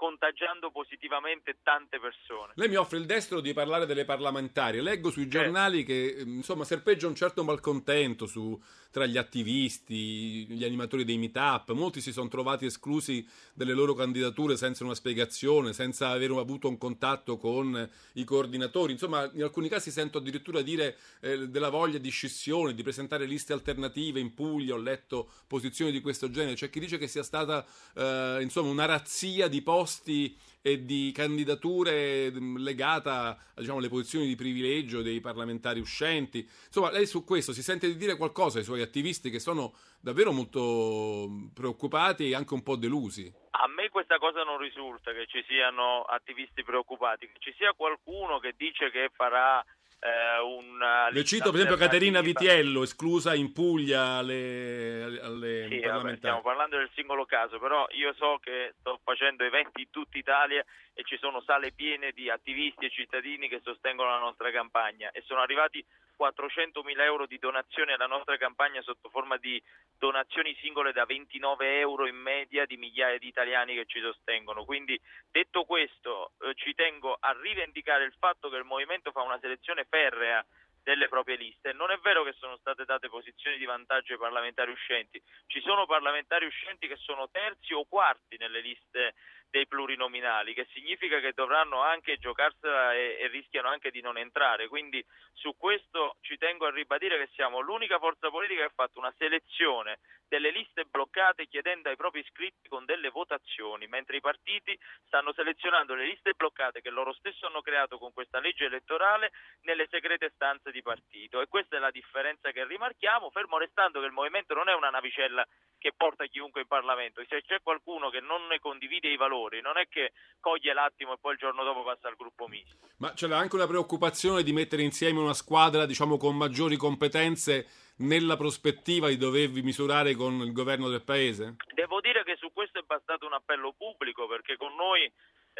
contagiando positivamente tante persone. Lei mi offre il destro di parlare delle parlamentari. Leggo sui giornali che insomma serpeggia un certo malcontento su, tra gli attivisti, gli animatori dei meetup. Molti si sono trovati esclusi delle loro candidature senza una spiegazione, senza aver avuto un contatto con i coordinatori. Insomma, in alcuni casi sento addirittura dire eh, della voglia di scissione, di presentare liste alternative in Puglia. Ho letto posizioni di questo genere. C'è chi dice che sia stata eh, insomma una razzia di posti e di candidature legata diciamo, alle posizioni di privilegio dei parlamentari uscenti. Insomma, lei su questo si sente di dire qualcosa ai suoi attivisti che sono davvero molto preoccupati e anche un po' delusi? A me questa cosa non risulta che ci siano attivisti preoccupati, che ci sia qualcuno che dice che farà eh, una Le cito per esempio Caterina Vitiello, esclusa in Puglia alle, alle sì, vabbè, stiamo parlando del singolo caso, però io so che sto facendo eventi in tutta Italia e ci sono sale piene di attivisti e cittadini che sostengono la nostra campagna e sono arrivati 400 mila euro di donazioni alla nostra campagna sotto forma di donazioni singole da 29 euro in media di migliaia di italiani che ci sostengono. Quindi detto questo eh, ci tengo a rivendicare il fatto che il Movimento fa una selezione ferrea delle proprie liste. Non è vero che sono state date posizioni di vantaggio ai parlamentari uscenti, ci sono parlamentari uscenti che sono terzi o quarti nelle liste dei plurinominali, che significa che dovranno anche giocarsela e, e, rischiano anche di non entrare. Quindi su questo ci tengo a ribadire che siamo l'unica forza politica che ha fatto una selezione delle liste bloccate chiedendo ai propri iscritti con delle votazioni, mentre i partiti stanno selezionando le liste bloccate che loro stessi hanno creato con questa legge elettorale nelle segrete stanze di partito. E questa è la differenza che rimarchiamo, fermo restando che il movimento non è una navicella che porta chiunque in Parlamento. Se c'è qualcuno che non ne condivide i valori, non è che coglie l'attimo e poi il giorno dopo passa al gruppo misto. Ma c'è anche una preoccupazione di mettere insieme una squadra, diciamo, con maggiori competenze nella prospettiva di dovervi misurare con il governo del paese? Devo dire che su questo è bastato un appello pubblico perché con noi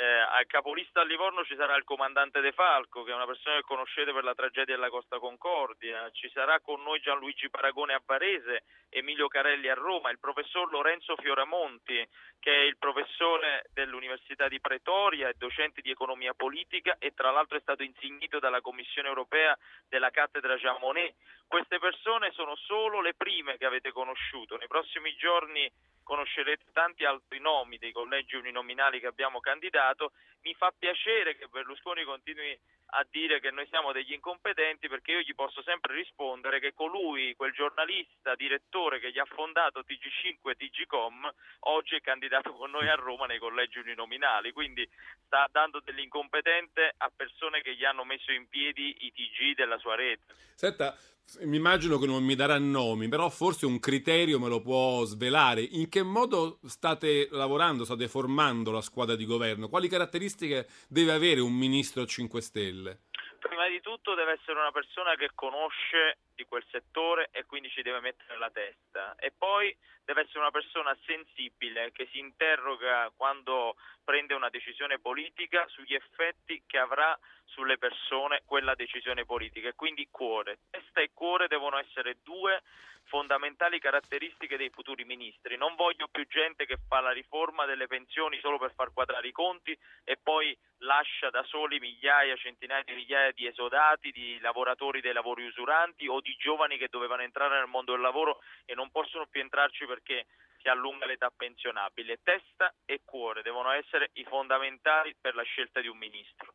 al capolista a Livorno ci sarà il comandante De Falco, che è una persona che conoscete per la tragedia della Costa Concordia, ci sarà con noi Gianluigi Paragone a Varese, Emilio Carelli a Roma, il professor Lorenzo Fioramonti, che è il professore dell'Università di Pretoria e docente di economia politica e tra l'altro è stato insignito dalla Commissione europea della cattedra Jean Monnet. Queste persone sono solo le prime che avete conosciuto. Nei prossimi giorni conoscerete tanti altri nomi dei collegi uninominali che abbiamo candidato, mi fa piacere che Berlusconi continui a dire che noi siamo degli incompetenti perché io gli posso sempre rispondere che colui, quel giornalista, direttore che gli ha fondato TG5 e TGCom, oggi è candidato con noi a Roma nei collegi uninominali, quindi sta dando dell'incompetente a persone che gli hanno messo in piedi i TG della sua rete. Senta, mi immagino che non mi darà nomi, però forse un criterio me lo può svelare. In che modo state lavorando, state formando la squadra di governo? Quali caratteristiche deve avere un ministro 5 Stelle? Prima di tutto deve essere una persona che conosce di quel settore e quindi ci deve mettere la testa e poi deve essere una persona sensibile che si interroga quando prende una decisione politica sugli effetti che avrà sulle persone quella decisione politica e quindi cuore. Testa e cuore devono essere due fondamentali caratteristiche dei futuri ministri. Non voglio più gente che fa la riforma delle pensioni solo per far quadrare i conti e poi lascia da soli migliaia, centinaia di migliaia di esodati, di lavoratori dei lavori usuranti o di giovani che dovevano entrare nel mondo del lavoro e non possono più entrarci perché si allunga l'età pensionabile. Testa e cuore devono essere i fondamentali per la scelta di un ministro.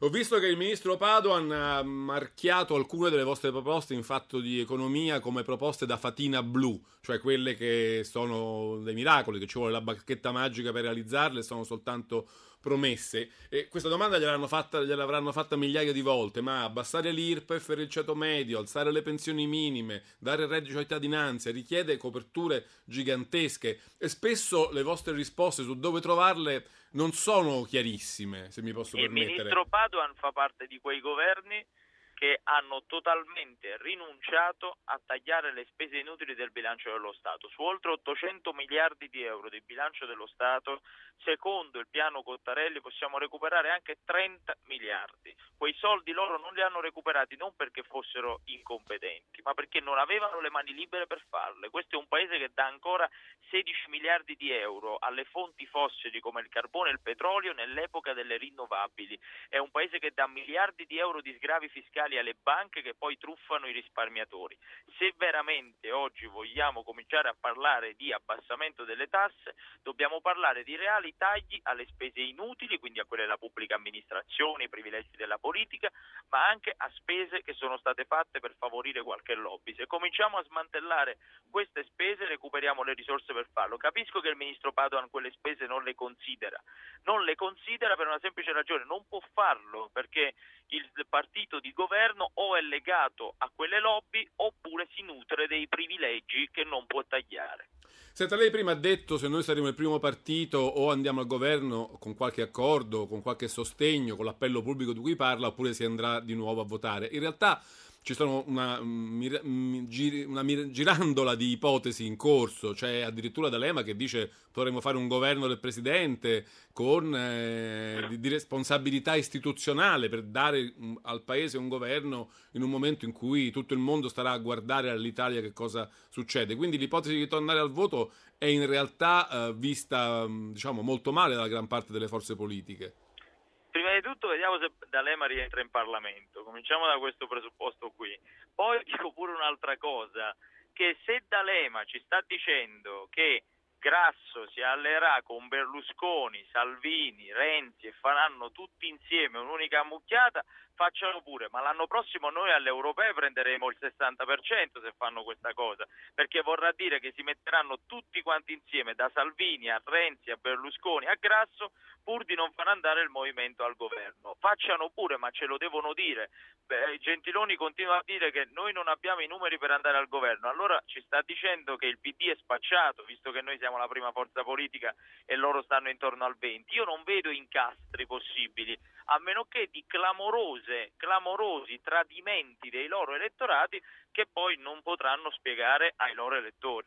Ho visto che il ministro Padoan ha marchiato alcune delle vostre proposte in fatto di economia come proposte da fatina blu, cioè quelle che sono dei miracoli, che ci vuole la bacchetta magica per realizzarle, sono soltanto promesse. E questa domanda gliel'avranno fatta, gliel'avranno fatta migliaia di volte, ma abbassare l'IRPEF per il ceto medio, alzare le pensioni minime, dare il reddito di cittadinanza, richiede coperture gigantesche e spesso le vostre risposte su dove trovarle non sono chiarissime, se mi posso il permettere. Il ministro Padoan fa parte di quei governi che hanno totalmente rinunciato a tagliare le spese inutili del bilancio dello Stato. Su oltre 800 miliardi di euro di bilancio dello Stato, secondo il piano Cottarelli, possiamo recuperare anche 30 miliardi. Quei soldi loro non li hanno recuperati non perché fossero incompetenti, ma perché non avevano le mani libere per farle. Questo è un paese che dà ancora 16 miliardi di euro alle fonti fossili come il carbone e il petrolio nell'epoca delle rinnovabili. È un paese che dà miliardi di euro di sgravi fiscali fiscali alle banche che poi truffano i risparmiatori. Se veramente oggi vogliamo cominciare a parlare di abbassamento delle tasse, dobbiamo parlare di reali tagli alle spese inutili, quindi a quelle della pubblica amministrazione, i privilegi della politica, ma anche a spese che sono state fatte per favorire qualche lobby. Se cominciamo a smantellare queste spese recuperiamo le risorse per farlo. Capisco che il ministro Padoan quelle spese non le considera, non le considera per una semplice ragione, non può farlo perché il partito di governo o è legato a quelle lobby oppure si nutre dei privilegi che non può tagliare. Senta, lei prima ha detto se noi saremo il primo partito o andiamo al governo con qualche accordo, con qualche sostegno, con l'appello pubblico di cui parla, oppure si andrà di nuovo a votare. In realtà ci sono una, una girandola di ipotesi in corso, c'è addirittura D'Alema che dice dovremmo fare un governo del presidente con eh, di, di, responsabilità istituzionale per dare um, al paese un governo in un momento in cui tutto il mondo starà a guardare all'Italia che cosa succede. Quindi l'ipotesi di tornare al voto è in realtà eh, vista diciamo molto male dalla gran parte delle forze politiche. Prima di tutto vediamo se D'Alema rientra in Parlamento, cominciamo da questo presupposto qui. Poi dico pure un'altra cosa, che se D'Alema ci sta dicendo che Grasso si alleerà con Berlusconi, Salvini, Renzi e faranno tutti insieme un'unica mucchiata, facciano pure, ma l'anno prossimo noi alle europee prenderemo il 60% se fanno questa cosa, perché vorrà dire che si metteranno tutti quanti insieme, da Salvini a Renzi a Berlusconi a Grasso, pur di non far andare il movimento al governo. Facciano pure, ma ce lo devono dire. Beh, Gentiloni continua a dire che noi non abbiamo i numeri per andare al governo, allora ci sta dicendo che il PD è spacciato, visto che noi siamo la prima forza politica e loro stanno intorno al 20. Io non vedo incastri possibili, a meno che di clamorosi tradimenti dei loro elettorati che poi non potranno spiegare ai loro elettori.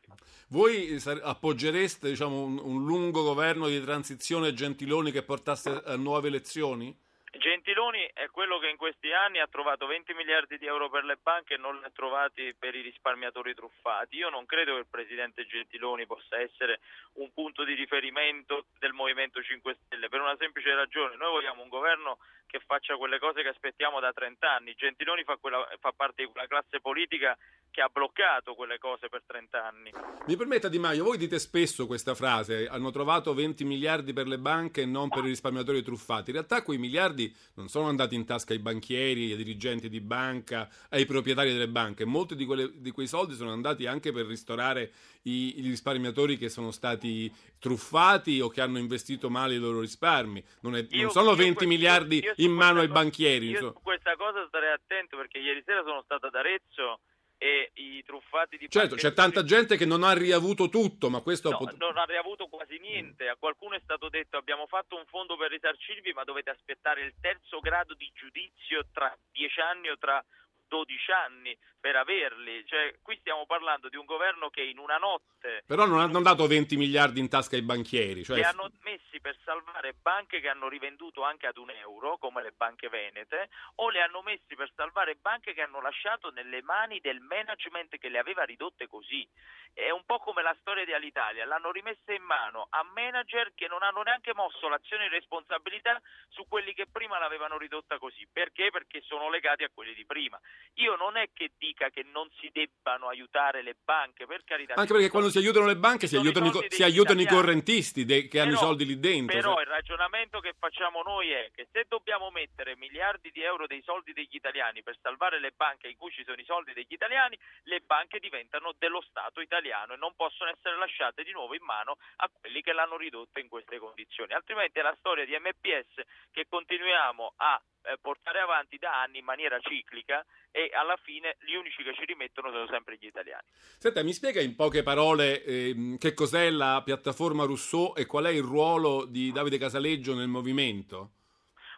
Voi appoggereste diciamo, un, un lungo governo di transizione Gentiloni che portasse a nuove elezioni? Gentiloni è quello che in questi anni ha trovato 20 miliardi di euro per le banche e non li ha trovati per i risparmiatori truffati. Io non credo che il presidente Gentiloni possa essere un punto di riferimento del Movimento 5 Stelle per una semplice ragione. Noi vogliamo un governo che faccia quelle cose che aspettiamo da 30 anni. Gentiloni fa, quella, fa parte di quella classe politica che ha bloccato quelle cose per 30 anni. Mi permetta Di Maio, voi dite spesso questa frase, hanno trovato 20 miliardi per le banche e non per i risparmiatori truffati. In realtà quei miliardi non sono andati in tasca ai banchieri, ai dirigenti di banca, ai proprietari delle banche. Molti di, quelle, di quei soldi sono andati anche per ristorare i, i, risparmiatori che sono stati truffati o che hanno investito male i loro risparmi. Non, è, io, non sono 20 io, miliardi in mano ai banchieri. Io su questa cosa starei attento perché ieri sera sono stato ad Arezzo e i truffati di Certo, c'è tanta gente che non ha riavuto tutto, ma questo... No, pot- non ha riavuto quasi niente. A qualcuno è stato detto abbiamo fatto un fondo per risarcirvi, ma dovete aspettare il terzo grado di giudizio tra dieci anni o tra 12 anni per averli. Cioè, qui stiamo parlando di un governo che in una notte... Però non hanno dato 20 miliardi in tasca ai banchieri. Cioè... Li hanno messi per salvare banche che hanno rivenduto anche ad un euro, come le banche venete, o li hanno messi per salvare banche che hanno lasciato nelle mani del management che le aveva ridotte così. È un po' come la storia di Alitalia, l'hanno rimessa in mano a manager che non hanno neanche mosso l'azione di responsabilità su quelli che prima l'avevano ridotta così. Perché? Perché sono legati a quelli di prima. Io non è che dica che non si debbano aiutare le banche, per carità. Anche perché quando si aiutano le banche si aiutano, i, si aiutano i, correntisti de, che però, hanno i soldi lì dentro. Però il ragionamento che facciamo noi è che se dobbiamo mettere miliardi di euro dei soldi degli italiani per salvare le banche in cui ci sono i soldi degli italiani, le banche diventano dello Stato italiano e non possono essere lasciate di nuovo in mano a quelli che l'hanno ridotta in queste condizioni. Altrimenti è la storia di MPS che continuiamo a eh, portare avanti da anni in maniera ciclica e alla fine gli unici che ci rimettono sono sempre gli italiani. Senta, mi spiega in poche parole eh, che cos'è la piattaforma Rousseau e qual è il ruolo di Davide Casaleggio nel movimento?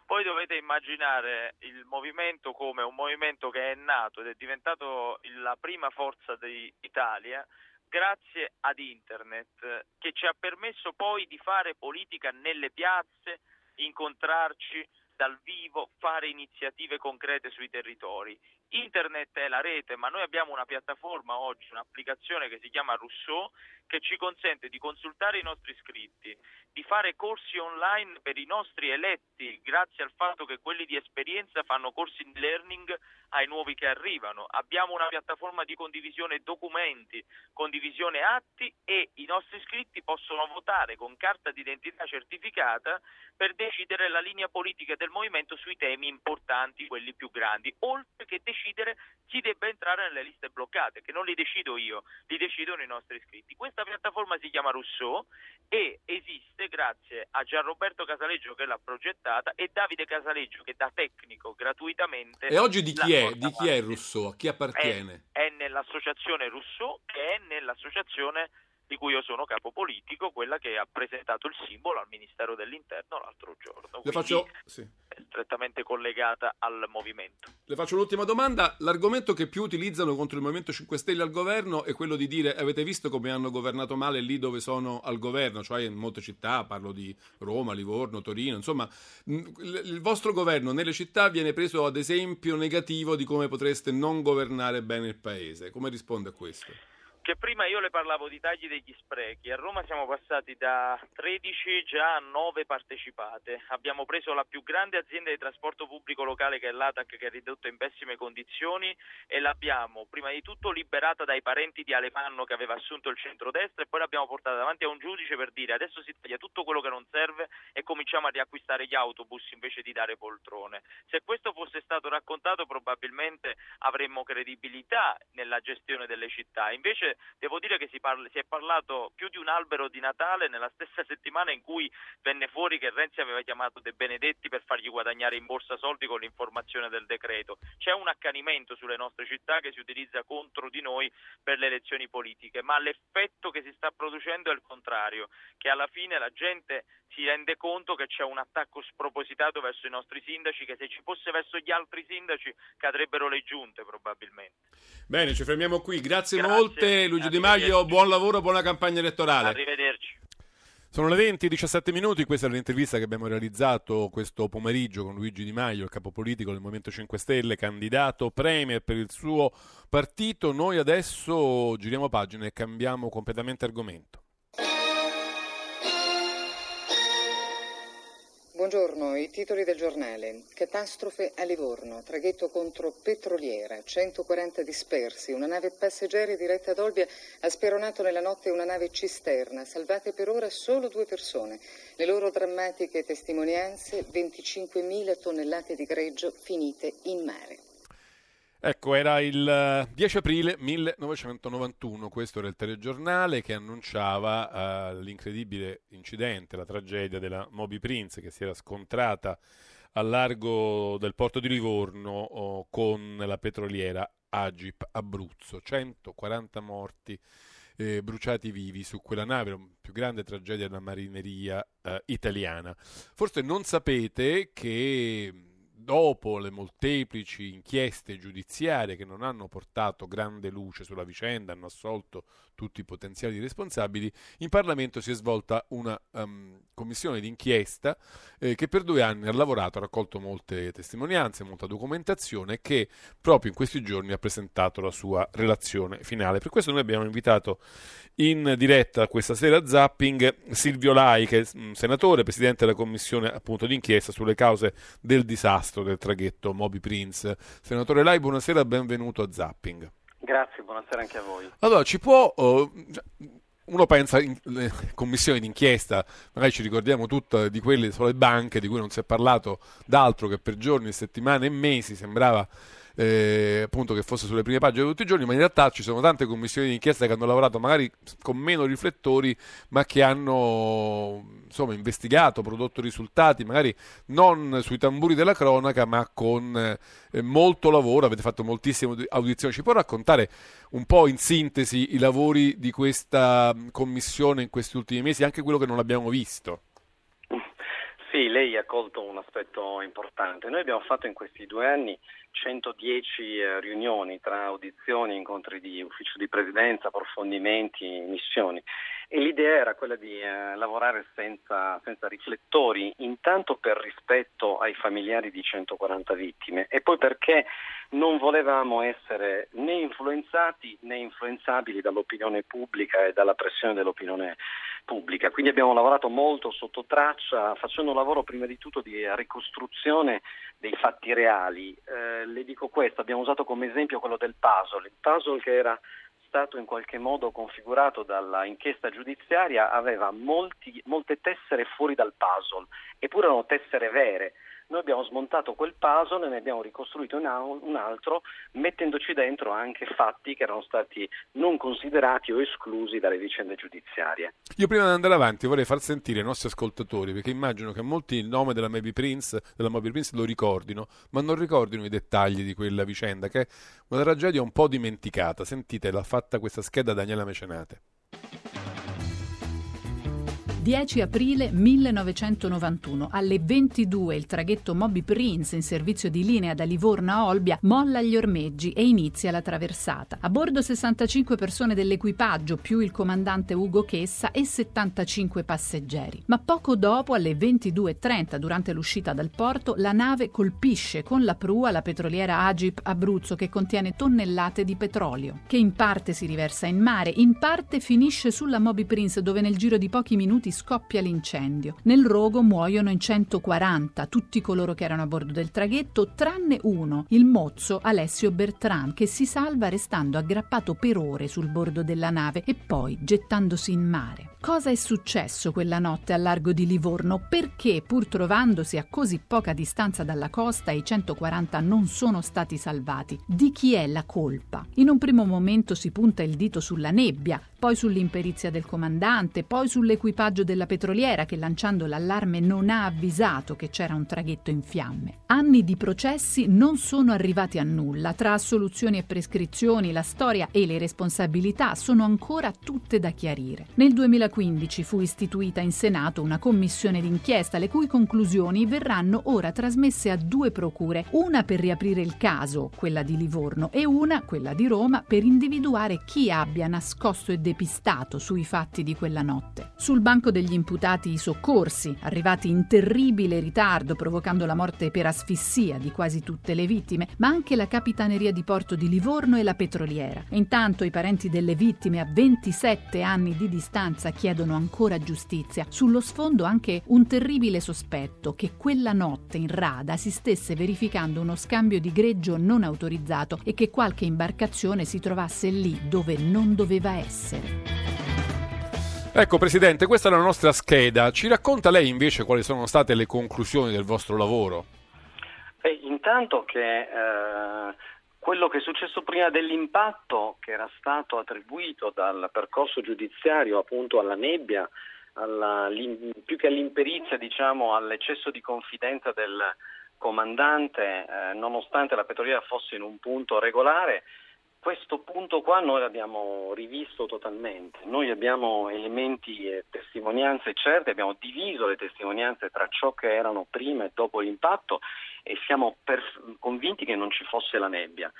Voi dovete immaginare il movimento come un movimento che è nato ed è diventato la prima forza d'Italia grazie ad internet che ci ha permesso poi di fare politica nelle piazze, incontrarci, dal vivo, fare iniziative concrete sui territori. Internet è la rete, ma noi abbiamo una piattaforma oggi, un'applicazione che si chiama Rousseau, che ci consente di consultare i nostri iscritti, di fare corsi online per i nostri eletti, grazie al fatto che quelli di esperienza fanno corsi in learning ai nuovi che arrivano. Abbiamo una piattaforma di condivisione documenti, condivisione atti e i nostri iscritti possono votare con carta d'identità certificata per decidere la linea politica del movimento sui temi importanti, quelli più grandi, oltre che decidere chi debba entrare nelle liste bloccate, che non li decido io, li decidono i nostri iscritti. Questa piattaforma si chiama Rousseau e esiste grazie a Gianroberto Casaleggio che l'ha progettata e Davide Casaleggio che da tecnico gratuitamente... E oggi di chi è? Di chi è Rousseau? A chi appartiene? È, è nell'associazione Rousseau che è nell'associazione di cui io sono capo politico, quella che ha presentato il simbolo al Ministero dell'Interno l'altro giorno. Le faccio... Sì. È strettamente collegata al movimento. Le faccio l'ultima domanda. L'argomento che più utilizzano contro il Movimento 5 Stelle al governo è quello di dire avete visto come hanno governato male lì dove sono al governo, cioè in molte città, parlo di Roma, Livorno, Torino, insomma, il vostro governo nelle città viene preso ad esempio negativo di come potreste non governare bene il paese. Come risponde a questo? Che prima io le parlavo di tagli degli sprechi, a Roma siamo passati da 13 già a 9 partecipate, abbiamo preso la più grande azienda di trasporto pubblico locale che è l'ATAC che è ridotto in pessime condizioni e l'abbiamo prima di tutto liberata dai parenti di Alemanno che aveva assunto il centrodestra e poi l'abbiamo portata davanti a un giudice per dire adesso si taglia tutto quello che non serve e cominciamo a riacquistare gli autobus invece di dare poltrone. Se questo fosse stato raccontato probabilmente avremmo credibilità nella gestione delle città, invece devo dire che si, parla, si, è parlato più di un albero di Natale nella stessa settimana in cui venne fuori che Renzi aveva chiamato De Benedetti per fargli guadagnare in borsa soldi con l'informazione del decreto. C'è un accanimento sulle nostre città che si utilizza contro di noi per le elezioni politiche, ma l'effetto che si sta producendo è il contrario, che alla fine la gente si rende conto che c'è un attacco spropositato verso i nostri sindaci che se ci fosse verso gli altri sindaci cadrebbero le giunte probabilmente. Bene, ci fermiamo qui. Grazie, Grazie. molte Luigi Di Maio, buon lavoro, buona campagna elettorale. Arrivederci. Sono le 20 e 17 minuti, questa è l'intervista che abbiamo realizzato questo pomeriggio con Luigi Di Maio, il capo politico del Movimento 5 Stelle, candidato premier per il suo partito. Noi adesso giriamo pagina e cambiamo completamente argomento. Buongiorno, i titoli del giornale. Catastrofe a Livorno, traghetto contro petroliera, 140 dispersi, una nave passeggeri diretta ad Olbia ha speronato nella notte una nave cisterna, salvate per ora solo due persone. Le loro drammatiche testimonianze, 25.000 tonnellate di greggio finite in mare. Ecco, era il 10 eh, aprile 1991, questo era il telegiornale che annunciava uh, l'incredibile incidente, la tragedia della Moby Prince che si era scontrata al largo del porto di Livorno oh, con la petroliera Agip Abruzzo, 140 morti eh, bruciati vivi su quella nave, la più grande tragedia della marineria eh, italiana. Forse non sapete che dopo le molteplici inchieste giudiziarie che non hanno portato grande luce sulla vicenda, hanno assolto tutti i potenziali responsabili, in Parlamento si è svolta una um, commissione d'inchiesta eh, che per due anni ha lavorato, ha raccolto molte testimonianze, molta documentazione che proprio in questi giorni ha presentato la sua relazione finale. Per questo noi abbiamo invitato in diretta questa sera Zapping Silvio Lai, che è un senatore, presidente della commissione appunto d'inchiesta sulle cause del disastro del traghetto Moby Prince. Senatore Lai, buonasera, benvenuto a Zapping. Grazie, buonasera anche a voi. Allora, ci può... Uh, uno pensa alle commissioni d'inchiesta, magari ci ricordiamo tutte di quelle sulle banche di cui non si è parlato d'altro che per giorni, settimane e mesi sembrava eh, appunto che fosse sulle prime pagine di tutti i giorni, ma in realtà ci sono tante commissioni di inchiesta che hanno lavorato magari con meno riflettori, ma che hanno insomma, investigato, prodotto risultati, magari non sui tamburi della cronaca, ma con eh, molto lavoro, avete fatto moltissime audizioni. Ci può raccontare un po' in sintesi i lavori di questa commissione in questi ultimi mesi, anche quello che non abbiamo visto? Sì, lei ha colto un aspetto importante. Noi abbiamo fatto in questi due anni 110 eh, riunioni tra audizioni, incontri di ufficio di presidenza, approfondimenti, missioni e l'idea era quella di eh, lavorare senza, senza, riflettori, intanto per rispetto ai familiari di 140 vittime e poi perché non volevamo essere né influenzati né influenzabili dall'opinione pubblica e dalla pressione dell'opinione pubblica. Quindi abbiamo lavorato molto sotto traccia, facendo un lavoro prima di tutto di ricostruzione dei fatti reali. Eh, le dico questo, abbiamo usato come esempio quello del puzzle, il puzzle che era stato in qualche modo configurato dalla inchiesta giudiziaria aveva molti, molte tessere fuori dal puzzle, eppure erano tessere vere. Noi abbiamo smontato quel puzzle e ne abbiamo ricostruito un altro mettendoci dentro anche fatti che erano stati non considerati o esclusi dalle vicende giudiziarie. Io prima di andare avanti vorrei far sentire ai nostri ascoltatori, perché immagino che molti il nome della Moby Prince, della Moby Prince lo ricordino, ma non ricordino i dettagli di quella vicenda, che è una tragedia un po' dimenticata. Sentite, l'ha fatta questa scheda Daniela Mecenate. 10 aprile 1991, alle 22 il traghetto Moby Prince in servizio di linea da Livorno a Olbia molla gli ormeggi e inizia la traversata. A bordo 65 persone dell'equipaggio più il comandante Ugo Chessa e 75 passeggeri. Ma poco dopo, alle 22.30, durante l'uscita dal porto, la nave colpisce con la prua la petroliera Agip Abruzzo che contiene tonnellate di petrolio, che in parte si riversa in mare, in parte finisce sulla Moby Prince dove nel giro di pochi minuti scoppia l'incendio. Nel rogo muoiono in 140 tutti coloro che erano a bordo del traghetto, tranne uno, il mozzo Alessio Bertrand, che si salva restando aggrappato per ore sul bordo della nave e poi gettandosi in mare. Cosa è successo quella notte al largo di Livorno? Perché, pur trovandosi a così poca distanza dalla costa, i 140 non sono stati salvati? Di chi è la colpa? In un primo momento si punta il dito sulla nebbia, poi sull'imperizia del comandante, poi sull'equipaggio della petroliera che lanciando l'allarme non ha avvisato che c'era un traghetto in fiamme. Anni di processi non sono arrivati a nulla, tra assoluzioni e prescrizioni la storia e le responsabilità sono ancora tutte da chiarire. Nel 2015 fu istituita in Senato una commissione d'inchiesta le cui conclusioni verranno ora trasmesse a due procure, una per riaprire il caso, quella di Livorno, e una, quella di Roma, per individuare chi abbia nascosto e depistato sui fatti di quella notte. Sul banco degli imputati soccorsi, arrivati in terribile ritardo provocando la morte per asfissia di quasi tutte le vittime, ma anche la Capitaneria di Porto di Livorno e la petroliera. Intanto i parenti delle vittime a 27 anni di distanza chiedono ancora giustizia. Sullo sfondo anche un terribile sospetto che quella notte in rada si stesse verificando uno scambio di greggio non autorizzato e che qualche imbarcazione si trovasse lì dove non doveva essere. Ecco Presidente, questa è la nostra scheda. Ci racconta lei invece quali sono state le conclusioni del vostro lavoro? Beh, intanto che eh, quello che è successo prima dell'impatto, che era stato attribuito dal percorso giudiziario appunto alla nebbia, alla, più che all'imperizia, diciamo, all'eccesso di confidenza del comandante, eh, nonostante la petroliera fosse in un punto regolare, questo punto qua noi l'abbiamo rivisto totalmente, noi abbiamo elementi e testimonianze certe, abbiamo diviso le testimonianze tra ciò che erano prima e dopo l'impatto e siamo per, convinti che non ci fosse la nebbia.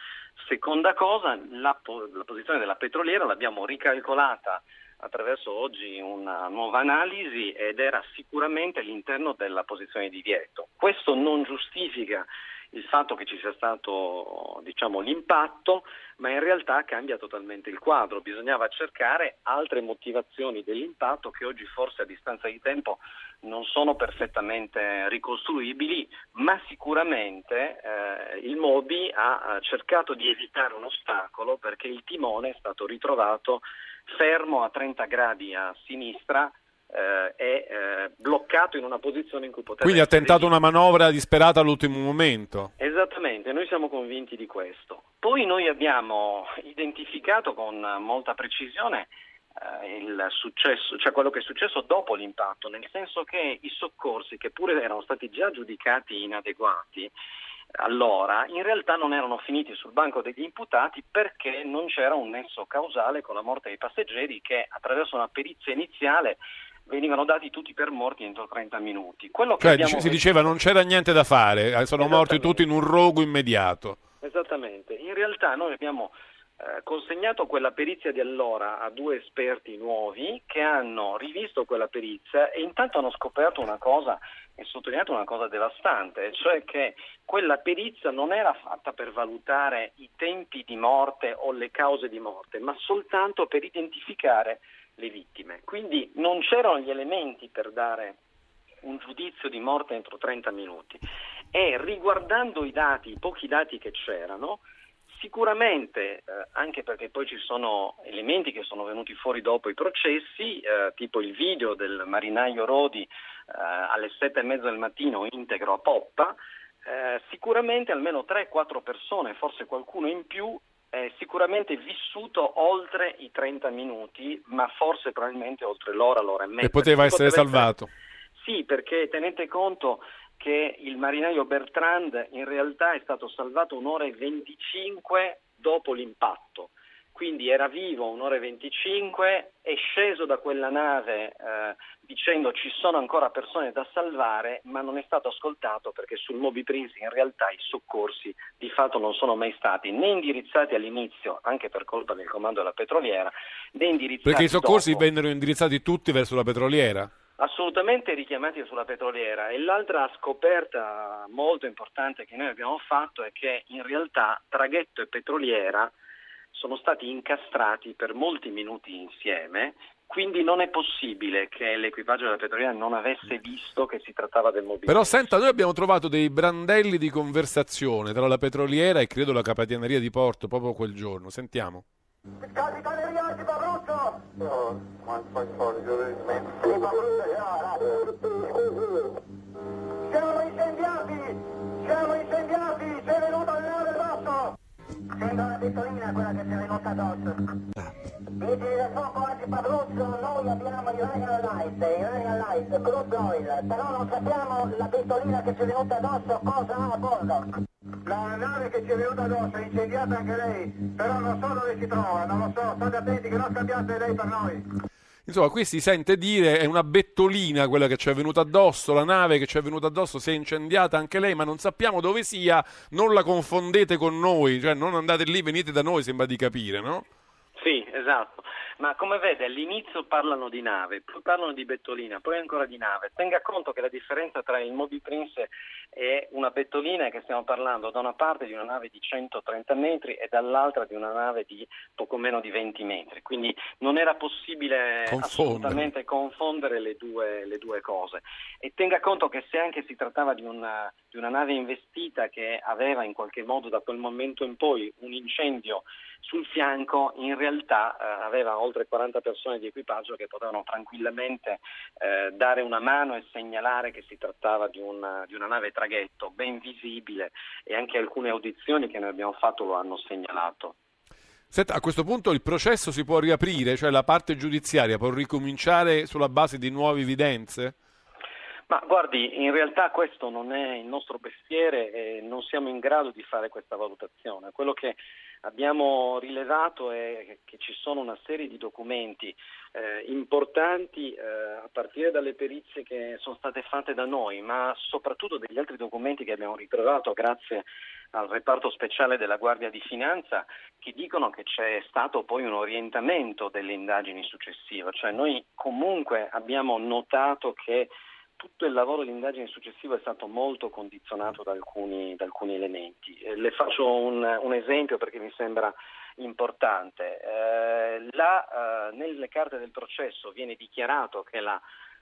Seconda cosa, la, la posizione della petroliera l'abbiamo ricalcolata attraverso oggi una nuova analisi ed era sicuramente all'interno della posizione di divieto. Questo non giustifica il fatto che ci sia stato diciamo, l'impatto, ma in realtà cambia totalmente il quadro. Bisognava cercare altre motivazioni dell'impatto che oggi forse a distanza di tempo non sono perfettamente ricostruibili, ma sicuramente eh, il Mobi ha cercato di evitare un ostacolo perché il timone è stato ritrovato fermo a 30 gradi a sinistra eh, è eh, bloccato in una posizione in cui poteva Quindi ha tentato una manovra disperata all'ultimo momento. Esattamente, noi siamo convinti di questo. Poi noi abbiamo identificato con molta precisione eh, il successo, cioè quello che è successo dopo l'impatto, nel senso che i soccorsi, che pure erano stati già giudicati inadeguati, allora in realtà non erano finiti sul banco degli imputati perché non c'era un nesso causale con la morte dei passeggeri che attraverso una perizia iniziale venivano dati tutti per morti entro 30 minuti. cioè si diceva non c'era niente da fare, eh, sono morti tutti in un rogo immediato. Esattamente, in realtà noi abbiamo eh, consegnato quella perizia di allora a due esperti nuovi che hanno rivisto quella perizia e intanto hanno scoperto una cosa e sottolineato una cosa devastante, cioè che quella perizia non era fatta per valutare i tempi di morte o le cause di morte, ma soltanto per identificare le vittime. Quindi non c'erano gli elementi per dare un giudizio di morte entro 30 minuti e riguardando i dati, i pochi dati che c'erano, sicuramente, eh, anche perché poi ci sono elementi che sono venuti fuori dopo i processi, eh, tipo il video del marinaio Rodi eh, alle sette e mezza del mattino integro a poppa, eh, sicuramente almeno 3-4 persone, forse qualcuno in più, è sicuramente vissuto oltre i 30 minuti, ma forse probabilmente oltre l'ora, l'ora e mezza. E poteva essere poteva salvato. Essere... Sì, perché tenete conto che il marinaio Bertrand in realtà è stato salvato un'ora e 25 dopo l'impatto. Quindi era vivo un'ora e 25, è sceso da quella nave eh, dicendo ci sono ancora persone da salvare, ma non è stato ascoltato perché sul Moby Prince in realtà i soccorsi di fatto non sono mai stati né indirizzati all'inizio, anche per colpa del comando della petroliera, né indirizzati Perché i soccorsi dopo. vennero indirizzati tutti verso la petroliera? Assolutamente richiamati sulla petroliera e l'altra scoperta molto importante che noi abbiamo fatto è che in realtà traghetto e petroliera sono stati incastrati per molti minuti insieme, quindi non è possibile che l'equipaggio della petroliera non avesse visto che si trattava del mobilità. Però senta, noi abbiamo trovato dei brandelli di conversazione tra la petroliera e credo la capitaneria di porto proprio quel giorno. Sentiamo. Capitaneria di Abruzzo! No, Siamo incendiati! Siamo incendiati! Sembra una pistolina quella che ci è venuta addosso. Vigili del fuoco antipabruzzo, noi abbiamo i Regal Light, i Regal Light, crude oil, però non sappiamo la pistolina che ci è venuta addosso cosa ha a bordo. La nave che ci è venuta addosso è incendiata anche lei, però non so dove si trova, non lo so, state attenti che non scambiate lei per noi. Insomma, qui si sente dire è una bettolina quella che ci è venuta addosso, la nave che ci è venuta addosso si è incendiata anche lei, ma non sappiamo dove sia, non la confondete con noi, cioè non andate lì, venite da noi, sembra di capire, no? Sì, esatto. Ma come vede all'inizio parlano di nave, poi parlano di bettolina, poi ancora di nave. Tenga conto che la differenza tra il Moby Prince e una bettolina è che stiamo parlando da una parte di una nave di 130 metri e dall'altra di una nave di poco meno di 20 metri. Quindi non era possibile Confondere. assolutamente confondere le due, le due cose. E tenga conto che se anche si trattava di una, di una nave investita che aveva in qualche modo da quel momento in poi un incendio sul fianco, in realtà eh, aveva oltre 40 persone di equipaggio che potevano tranquillamente eh, dare una mano e segnalare che si trattava di una, di una nave traghetto ben visibile e anche alcune audizioni che noi abbiamo fatto lo hanno segnalato. Senta, a questo punto il processo si può riaprire, cioè la parte giudiziaria può ricominciare sulla base di nuove evidenze? Ma guardi, in realtà questo non è il nostro mestiere e non siamo in grado di fare questa valutazione. Quello che abbiamo rilevato è che ci sono una serie di documenti eh, importanti eh, a partire dalle perizie che sono state fatte da noi, ma soprattutto degli altri documenti che abbiamo ritrovato grazie al reparto speciale della Guardia di Finanza che dicono che c'è stato poi un orientamento delle indagini successive, cioè noi comunque abbiamo notato che tutto il lavoro di indagine successivo è stato molto condizionato da alcuni, da alcuni elementi. Eh, le faccio un, un, esempio perché mi sembra importante. Eh, la, eh, nelle carte del processo viene dichiarato che la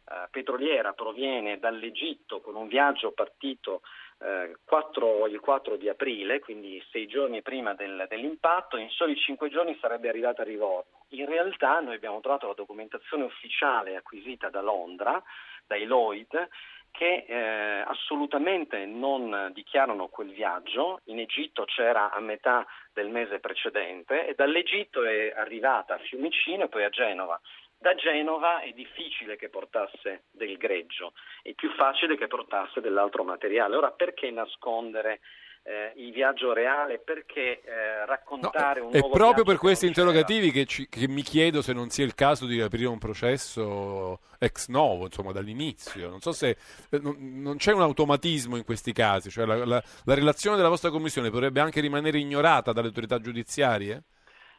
eh, petroliera proviene dall'Egitto con un viaggio partito 4, eh, il 4 di aprile, quindi sei giorni prima del, dell'impatto, in soli cinque giorni sarebbe arrivata a Livorno. In realtà noi abbiamo trovato la documentazione ufficiale acquisita da Londra, dai Lloyd, che eh, assolutamente non dichiarano quel viaggio. In Egitto c'era a metà del mese precedente e dall'Egitto è arrivata a Fiumicino e poi a Genova. Da Genova è difficile che portasse del greggio, è più facile che portasse dell'altro materiale. Ora perché nascondere eh, il viaggio reale? Perché eh, raccontare no, un è nuovo È proprio per questi interrogativi che, ci- che mi chiedo se non sia il caso di aprire un processo ex novo, insomma, dall'inizio. Non so se eh, non, non c'è un automatismo in questi casi, cioè la, la- la relazione della vostra commissione potrebbe anche rimanere ignorata dalle autorità giudiziarie?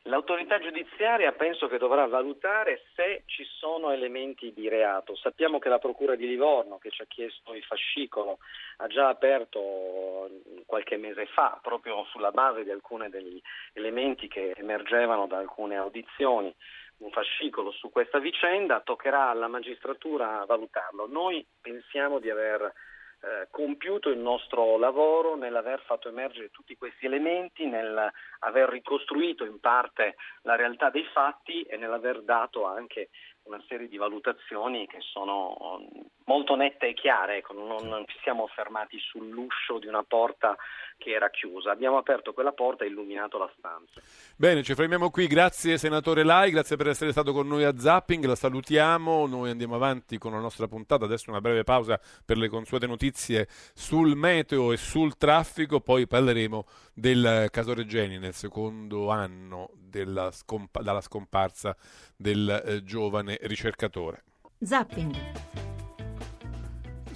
L'autorità giudiziaria penso che dovrà valutare se ci sono elementi di reato. Sappiamo che la Procura di Livorno, che ci ha chiesto il fascicolo, ha già aperto qualche mese fa, proprio sulla base di alcuni degli elementi che emergevano da alcune audizioni, un fascicolo su questa vicenda, toccherà alla magistratura valutarlo. Noi pensiamo di aver eh, compiuto il nostro lavoro nell'aver fatto emergere tutti questi elementi, nell'aver ricostruito in parte la realtà dei fatti e nell'aver dato anche una serie di valutazioni che sono molto nette e chiare, ecco, non, non, ci siamo fermati sull'uscio di una porta che era chiusa, abbiamo aperto quella porta e illuminato la stanza. Bene, ci fermiamo qui, grazie senatore Lai, grazie per essere stato con noi a Zapping, la salutiamo, noi andiamo avanti con la nostra puntata, adesso una breve pausa per le consuete notizie sul meteo e sul traffico, poi parleremo del caso Regeni nel secondo anno scompa- dalla scomparsa del eh, giovane ricercatore. Zapping.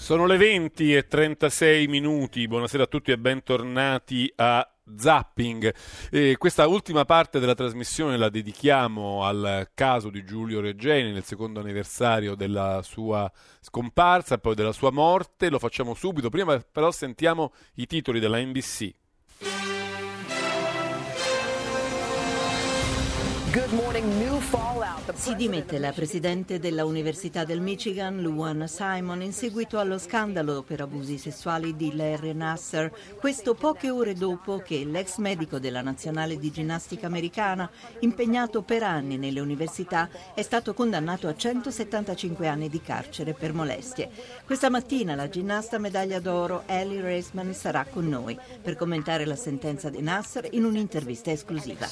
Sono le 20 e 36 minuti, buonasera a tutti e bentornati a Zapping. E questa ultima parte della trasmissione la dedichiamo al caso di Giulio Reggeni nel secondo anniversario della sua scomparsa poi della sua morte. Lo facciamo subito, prima però sentiamo i titoli della NBC. Si dimette la presidente della Università del Michigan, Luan Simon, in seguito allo scandalo per abusi sessuali di Larry Nasser. Questo poche ore dopo che l'ex medico della nazionale di ginnastica americana, impegnato per anni nelle università, è stato condannato a 175 anni di carcere per molestie. Questa mattina la ginnasta medaglia d'oro Ellie Reisman sarà con noi per commentare la sentenza di Nasser in un'intervista esclusiva.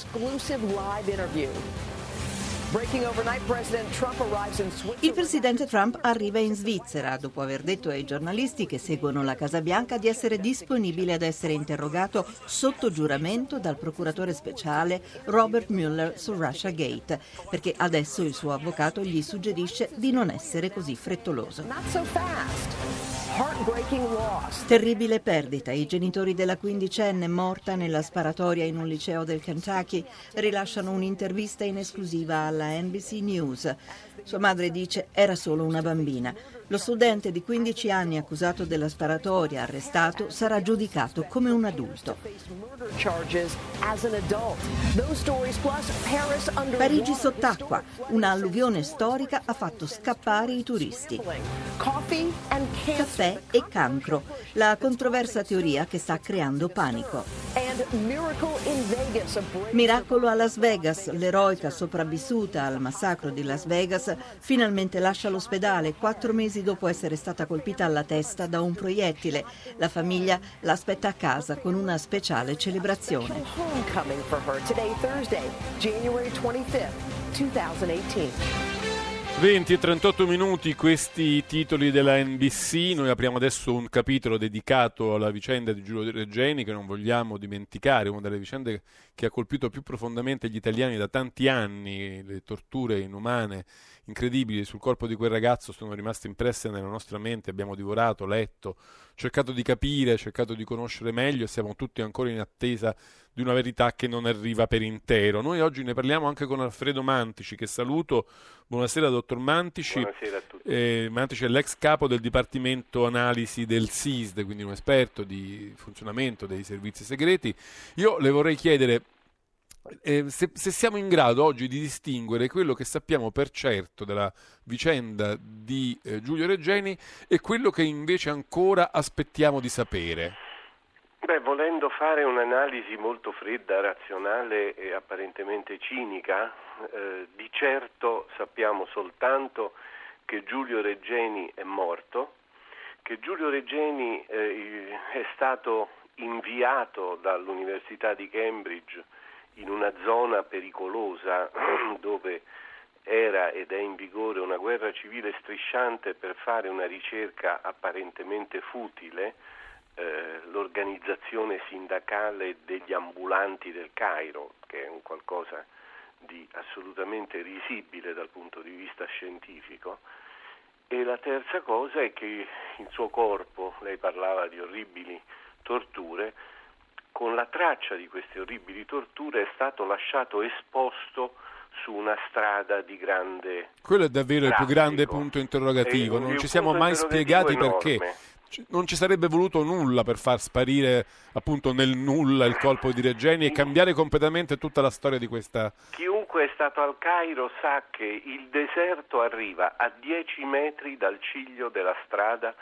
Il presidente Trump arriva in Svizzera dopo aver detto ai giornalisti che seguono la Casa Bianca di essere disponibile ad essere interrogato sotto giuramento dal procuratore speciale Robert Mueller su Russia Gate, perché adesso il suo avvocato gli suggerisce di non essere così frettoloso. Terribile perdita. I genitori della quindicenne morta nella sparatoria in un liceo del Kentucky rilasciano un'intervista in esclusiva alla NBC News. Sua madre dice era solo una bambina. Lo studente di 15 anni accusato della sparatoria, arrestato, sarà giudicato come un adulto. Parigi sott'acqua. Un'alluvione storica ha fatto scappare i turisti. Caffè e cancro. La controversa teoria che sta creando panico. Miracolo a Las Vegas. L'eroica sopravvissuta al massacro di Las Vegas finalmente lascia l'ospedale quattro mesi mesi dopo essere stata colpita alla testa da un proiettile. La famiglia l'aspetta a casa con una speciale celebrazione. 20 e 38 minuti questi titoli della NBC, noi apriamo adesso un capitolo dedicato alla vicenda di Giulio Regeni che non vogliamo dimenticare, una delle vicende che ha colpito più profondamente gli italiani da tanti anni, le torture inumane incredibili sul corpo di quel ragazzo sono rimaste impresse nella nostra mente, abbiamo divorato, letto, cercato di capire, cercato di conoscere meglio e siamo tutti ancora in attesa di una verità che non arriva per intero. Noi oggi ne parliamo anche con Alfredo Mantici, che saluto. Buonasera, dottor Mantici. Buonasera a tutti. Eh, Mantici è l'ex capo del Dipartimento Analisi del SISD, quindi un esperto di funzionamento dei servizi segreti. Io le vorrei chiedere eh, se, se, siamo in grado oggi di distinguere quello che sappiamo per certo della vicenda di eh, Giulio Reggeni e quello che invece ancora aspettiamo di sapere. Beh, volendo fare un'analisi molto fredda, razionale e apparentemente cinica, eh, di certo sappiamo soltanto che Giulio Reggeni è morto, che Giulio Reggeni eh, è stato inviato dall'Università di Cambridge in una zona pericolosa dove era ed è in vigore una guerra civile strisciante per fare una ricerca apparentemente futile, eh, l'organizzazione sindacale degli ambulanti del Cairo, che è un qualcosa di assolutamente risibile dal punto di vista scientifico. E la terza cosa è che il suo corpo, lei parlava di orribili torture, con la traccia di queste orribili torture è stato lasciato esposto su una strada di grande. Quello è davvero traffico. il più grande punto interrogativo. non ci siamo mai spiegati enorme. perché. Non ci sarebbe voluto nulla per far sparire appunto nel nulla il colpo di Regeni e cambiare completamente tutta la storia di questa. Chiunque è stato al Cairo sa che il deserto arriva a 10 metri dal ciglio della strada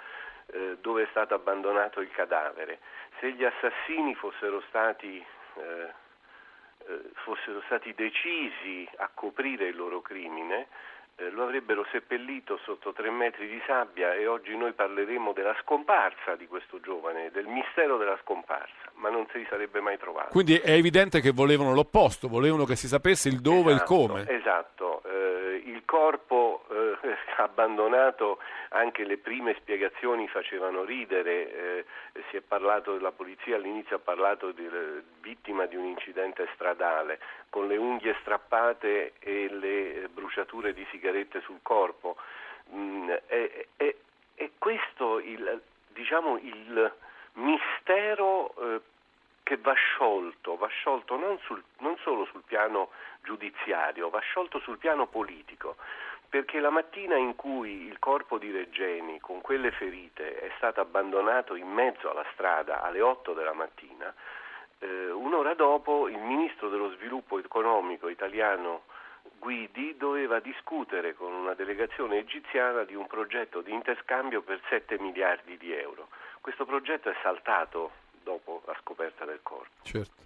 eh, dove è stato abbandonato il cadavere se gli assassini fossero stati, eh, eh, fossero stati decisi a coprire il loro crimine, eh, lo avrebbero seppellito sotto tre metri di sabbia e oggi noi parleremo della scomparsa di questo giovane, del mistero della scomparsa, ma non si sarebbe mai trovato. Quindi è evidente che volevano l'opposto, volevano che si sapesse il dove esatto, e il come. Esatto, eh, il corpo eh, abbandonato, anche le prime spiegazioni facevano ridere, eh, si è parlato, la polizia all'inizio ha parlato di eh, vittima di un incidente stradale, con le unghie strappate e le bruciature di sigarette sul corpo. Mm, è, è, è, questo il, diciamo, il mistero eh, che va sciolto, va sciolto non, sul, non solo sul piano giudiziario, va sciolto sul piano politico perché la mattina in cui il corpo di Reggeni con quelle ferite è stato abbandonato in mezzo alla strada alle 8 della mattina, eh, un'ora dopo il ministro dello sviluppo economico italiano Guidi doveva discutere con una delegazione egiziana di un progetto di interscambio per 7 miliardi di euro. Questo progetto è saltato dopo la scoperta del corpo. Certo.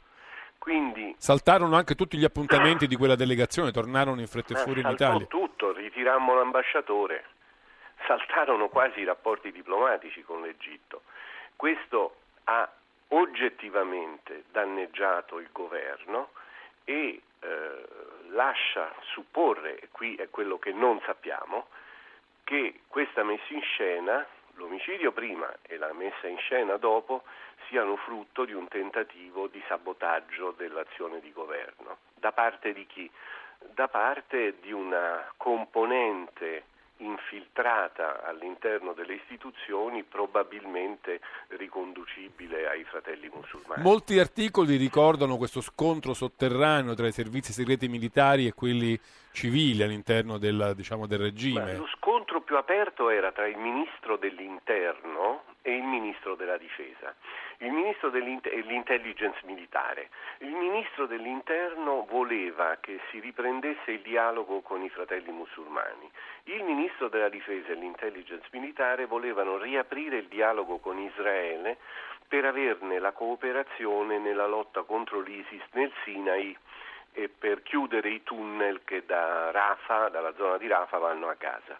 Quindi, Saltarono anche tutti gli appuntamenti di quella delegazione, tornarono in fretta e furia in Italia. tutto, ritirammo l'ambasciatore, saltarono quasi i rapporti diplomatici con l'Egitto. Questo ha oggettivamente danneggiato il governo e eh, lascia supporre, qui è quello che non sappiamo, che questa messa in scena, l'omicidio prima e la messa in scena dopo, siano frutto di un tentativo di sabotaggio dell'azione di governo. Da parte di chi? Da parte di una componente infiltrata all'interno delle istituzioni probabilmente riconducibile ai fratelli musulmani. Molti articoli ricordano questo scontro sotterraneo tra i servizi segreti militari e quelli civili all'interno del, diciamo, del regime. Beh, lo scontro più aperto era tra il ministro dell'interno e il ministro della difesa, il ministro dell'intelligence militare. Il ministro dell'interno voleva che si riprendesse il dialogo con i fratelli musulmani. Il ministro della difesa e l'intelligence militare volevano riaprire il dialogo con Israele per averne la cooperazione nella lotta contro l'ISIS nel Sinai e per chiudere i tunnel che da Rafah, dalla zona di Rafah vanno a Gaza.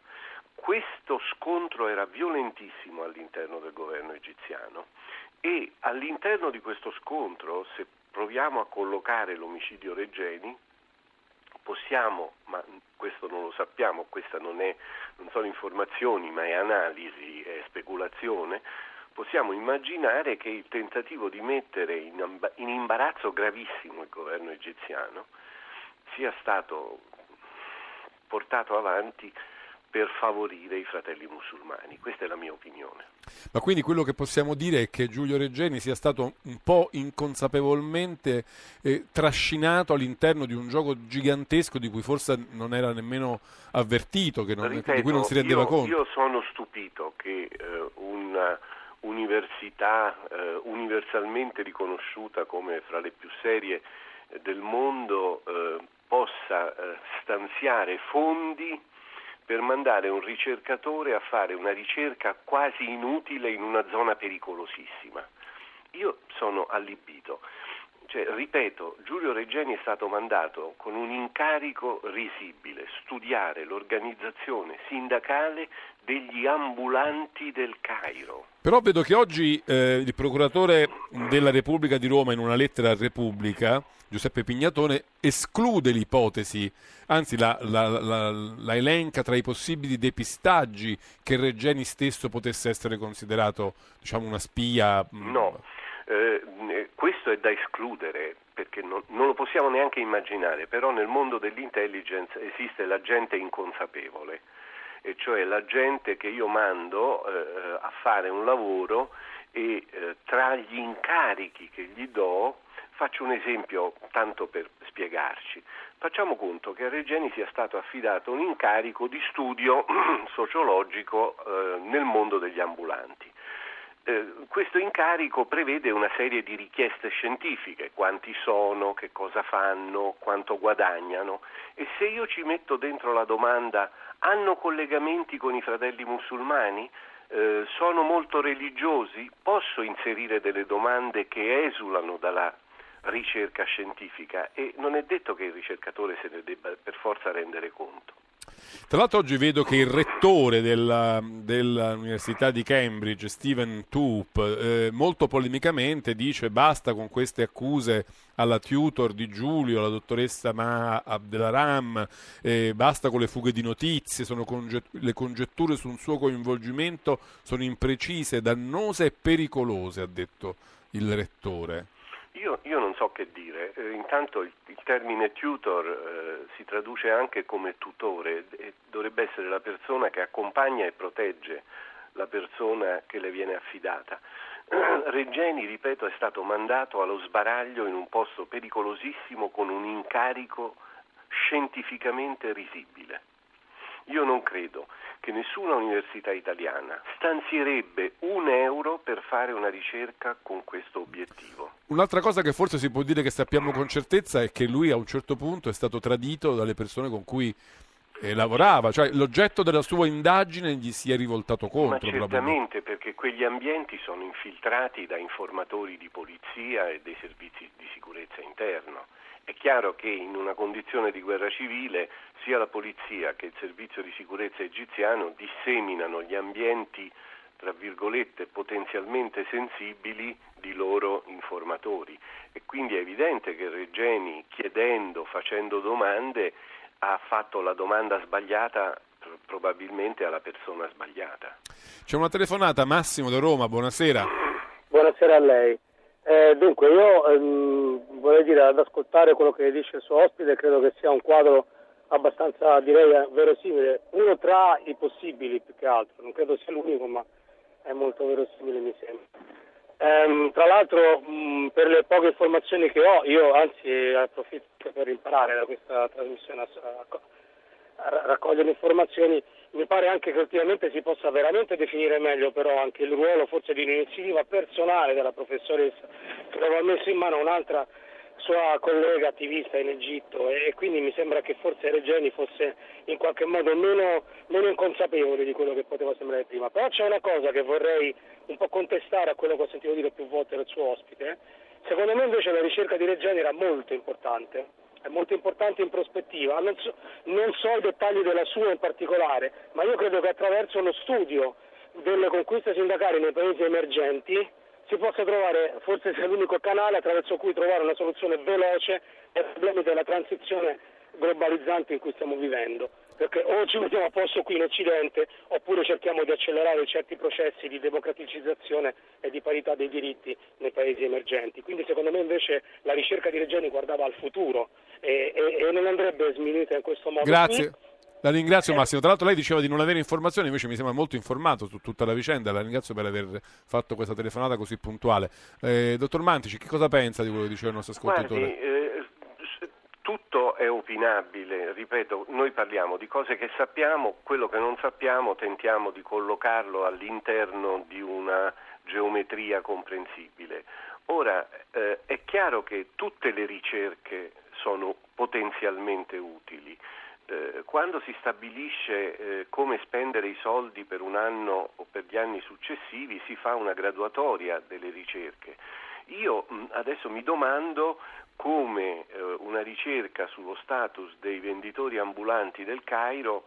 Questo scontro era violentissimo all'interno del governo egiziano e all'interno di questo scontro, se proviamo a collocare l'omicidio Reggeni, possiamo, ma questo non lo sappiamo, queste non, non sono informazioni ma è analisi, è speculazione, possiamo immaginare che il tentativo di mettere in imbarazzo gravissimo il governo egiziano sia stato portato avanti per favorire i fratelli musulmani. Questa è la mia opinione. Ma quindi quello che possiamo dire è che Giulio Reggeni sia stato un po' inconsapevolmente eh, trascinato all'interno di un gioco gigantesco di cui forse non era nemmeno avvertito, non, Ripeto, di cui non si rendeva io, conto. Io sono stupito che eh, un'università eh, universalmente riconosciuta come fra le più serie del mondo eh, possa eh, stanziare fondi per mandare un ricercatore a fare una ricerca quasi inutile in una zona pericolosissima. Io sono allibito. Cioè, ripeto, Giulio Reggeni è stato mandato con un incarico risibile, studiare l'organizzazione sindacale degli ambulanti del Cairo. Però vedo che oggi eh, il procuratore della Repubblica di Roma in una lettera a Repubblica Giuseppe Pignatone esclude l'ipotesi, anzi la, la, la, la, elenca tra i possibili depistaggi che Reggeni stesso potesse essere considerato diciamo, una spia. Mm. No, eh, questo è da escludere perché non, non, lo possiamo neanche immaginare, però nel mondo dell'intelligence esiste l'agente inconsapevole, e cioè l'agente che io mando eh, a fare un lavoro e eh, tra gli incarichi che gli do Faccio un esempio tanto per spiegarci. Facciamo conto che a Regeni sia stato affidato un incarico di studio sociologico eh, nel mondo degli ambulanti. Eh, questo incarico prevede una serie di richieste scientifiche, quanti sono, che cosa fanno, quanto guadagnano e se io ci metto dentro la domanda hanno collegamenti con i fratelli musulmani? Eh, sono molto religiosi? Posso inserire delle domande che esulano dalla ricerca scientifica e non è detto che il ricercatore se ne debba per forza rendere conto. Tra l'altro oggi vedo che il rettore della, dell'Università di Cambridge, Stephen Toop, eh, molto polemicamente dice basta con queste accuse alla tutor di Giulio, alla dottoressa Ma Abdelaram, eh, basta con le fughe di notizie, conget- le congetture sul suo coinvolgimento sono imprecise, dannose e pericolose, ha detto il rettore. Io, io, non so che dire, eh, intanto il, il, termine tutor eh, si traduce anche come tutore e dovrebbe essere la persona che accompagna e protegge la persona che le viene affidata. Reggeni, ripeto, è stato mandato allo sbaraglio in un posto pericolosissimo con un incarico scientificamente risibile. Io non credo che nessuna università italiana stanzierebbe un euro per fare una ricerca con questo obiettivo. Un'altra cosa che forse si può dire che sappiamo con certezza è che lui a un certo punto è stato tradito dalle persone con cui eh, lavorava, cioè l'oggetto della sua indagine gli si è rivoltato contro. Ma certamente perché quegli ambienti sono infiltrati da informatori di polizia e dei servizi di sicurezza interno. È chiaro che in una condizione di guerra civile sia la polizia che il servizio di sicurezza egiziano disseminano gli ambienti tra virgolette potenzialmente sensibili di loro informatori e quindi è evidente che Regeni chiedendo, facendo domande ha fatto la domanda sbagliata probabilmente alla persona sbagliata. C'è una telefonata, Massimo da Roma, buonasera. Buonasera a lei. Eh, dunque, io ehm, vorrei dire ad ascoltare quello che dice il suo ospite, credo che sia un quadro abbastanza, direi, verosimile, uno tra i possibili più che altro, non credo sia l'unico, ma è molto verosimile mi sembra. Ehm, tra l'altro, mh, per le poche informazioni che ho, io anzi approfitto per imparare da questa trasmissione a, a, a raccogliere informazioni, mi pare anche che ultimamente si possa veramente definire meglio però anche il ruolo forse di un'iniziativa personale della professoressa che aveva messo in mano un'altra sua collega attivista in Egitto e, quindi mi sembra che forse Regeni fosse in qualche modo meno, meno inconsapevole di quello che poteva sembrare prima. Però c'è una cosa che vorrei un po' contestare a quello che ho sentito dire più volte dal suo ospite. Secondo me invece la ricerca di Regeni era molto importante, è molto importante in prospettiva. Non so, non so i dettagli della sua in particolare, ma io credo che attraverso lo studio delle conquiste sindacali nei paesi emergenti si possa trovare, forse sia l'unico canale attraverso cui trovare una soluzione veloce ai problemi della transizione globalizzante in cui stiamo vivendo. Perché o ci mettiamo a posto qui in Occidente oppure cerchiamo di accelerare certi processi di democraticizzazione e di parità dei diritti nei paesi emergenti. Quindi secondo me invece la ricerca di Reggiani guardava al futuro e, e, e non andrebbe sminuita in questo modo. Grazie. Qui. La ringrazio Massimo, tra l'altro lei diceva di non avere informazioni, invece mi sembra molto informato su tutta la vicenda, la ringrazio per aver fatto questa telefonata così puntuale. Eh, dottor Mantici, che cosa pensa di quello che diceva il nostro ascoltatore? Guardi, eh, è opinabile, ripeto, noi parliamo di cose che sappiamo, quello che non sappiamo tentiamo di collocarlo all'interno di una geometria comprensibile. Ora, eh, è chiaro che tutte le ricerche sono potenzialmente utili eh, quando si stabilisce eh, come spendere i soldi per un anno o per gli anni successivi si fa una graduatoria delle ricerche. Io mh, adesso mi domando come eh, una ricerca sullo status dei venditori ambulanti del Cairo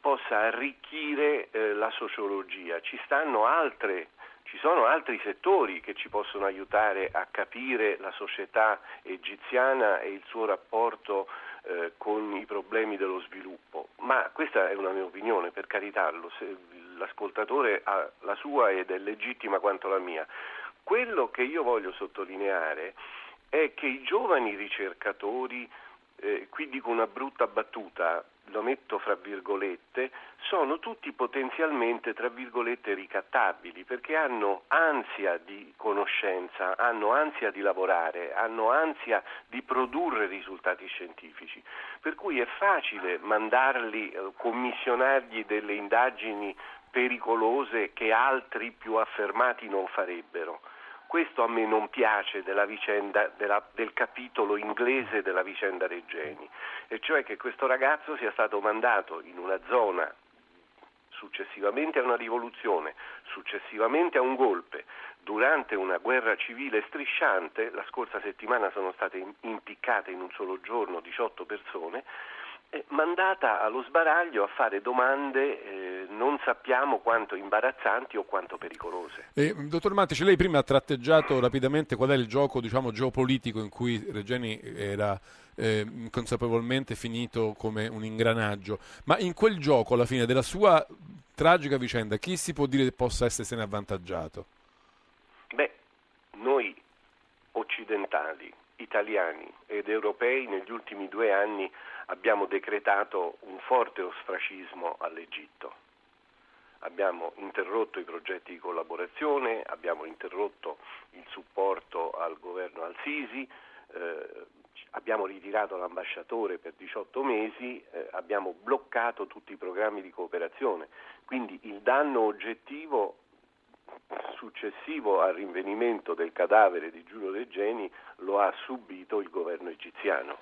possa arricchire eh, la sociologia. Ci altre ci sono altri settori che ci possono aiutare a capire la società egiziana e il suo rapporto eh, con i problemi dello sviluppo, ma questa è una mia opinione, per carità, l'ascoltatore ha la sua ed è legittima quanto la mia. Quello che io voglio sottolineare è che i giovani ricercatori, eh, qui dico una brutta battuta, lo metto fra virgolette, sono tutti potenzialmente tra virgolette ricattabili perché hanno ansia di conoscenza, hanno ansia di lavorare, hanno ansia di produrre risultati scientifici. Per cui è facile mandarli, eh, commissionargli delle indagini pericolose che altri più affermati non farebbero. Questo a me non piace della vicenda, della, del capitolo inglese della vicenda Reggeni, e cioè che questo ragazzo sia stato mandato in una zona successivamente a una rivoluzione, successivamente a un golpe, durante una guerra civile strisciante, la scorsa settimana sono state impiccate in un solo giorno 18 persone, mandata allo sbaraglio a fare domande eh, non sappiamo quanto imbarazzanti o quanto pericolose. Eh, dottor Mantici, lei prima ha tratteggiato rapidamente qual è il gioco diciamo, geopolitico in cui Regeni era eh, consapevolmente finito come un ingranaggio, ma in quel gioco alla fine della sua tragica vicenda chi si può dire che possa essersene avvantaggiato? Beh, noi occidentali, italiani ed europei negli ultimi due anni abbiamo decretato un forte ostracismo all'Egitto. Abbiamo interrotto i progetti di collaborazione, abbiamo interrotto il supporto al governo al-Sisi, eh, abbiamo ritirato l'ambasciatore per 18 mesi, eh, abbiamo bloccato tutti i programmi di cooperazione. Quindi il danno oggettivo successivo al rinvenimento del cadavere di Giulio Regeni lo ha subito il governo egiziano.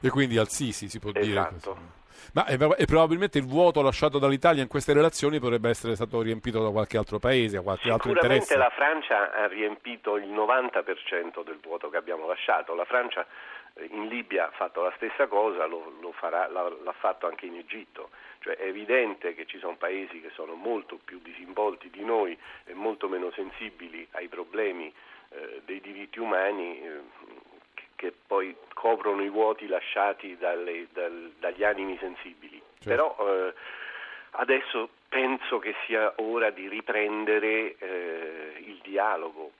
E quindi al Sisi si può esatto. dire. Ma è, è, probabilmente il vuoto lasciato dall'Italia in queste relazioni potrebbe essere stato riempito da qualche altro paese, da qualche altro interesse. Sicuramente la Francia ha riempito il 90% del vuoto che abbiamo lasciato. La Francia in Libia ha fatto la stessa cosa, lo, lo farà, l'ha, l'ha, fatto anche in Egitto. Cioè è evidente che ci sono paesi che sono molto più disinvolti di noi e molto meno sensibili ai problemi eh, dei diritti umani. Eh, che poi coprono i vuoti lasciati dalle, dal, dagli animi sensibili. Certo. Però eh, adesso penso che sia ora di riprendere eh, il dialogo,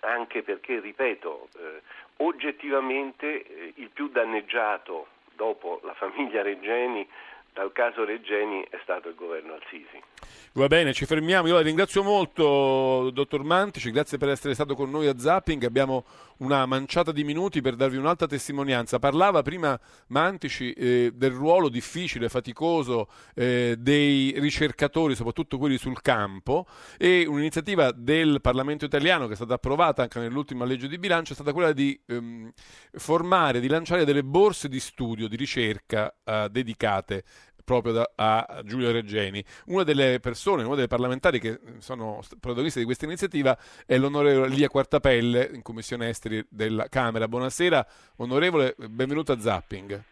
anche perché, ripeto, eh, oggettivamente eh, il più danneggiato dopo la famiglia Regeni dal caso Regeni è stato il governo Al-Sisi. Va bene, ci fermiamo. Io la ringrazio molto, dottor Mantici, grazie per essere stato con noi a Zapping. Abbiamo una manciata di minuti per darvi un'altra testimonianza. Parlava prima Mantici eh, del ruolo difficile, faticoso eh, dei ricercatori, soprattutto quelli sul campo, e un'iniziativa del Parlamento italiano che è stata approvata anche nell'ultima legge di bilancio è stata quella di ehm, formare, di lanciare delle borse di studio, di ricerca eh, dedicate proprio da, a Giulio Reggeni. Una delle persone, una delle parlamentari che sono protagoniste di questa iniziativa è l'onorevole Lia Quartapelle in Commissione Esteri della Camera. Buonasera, onorevole, benvenuto a Zapping.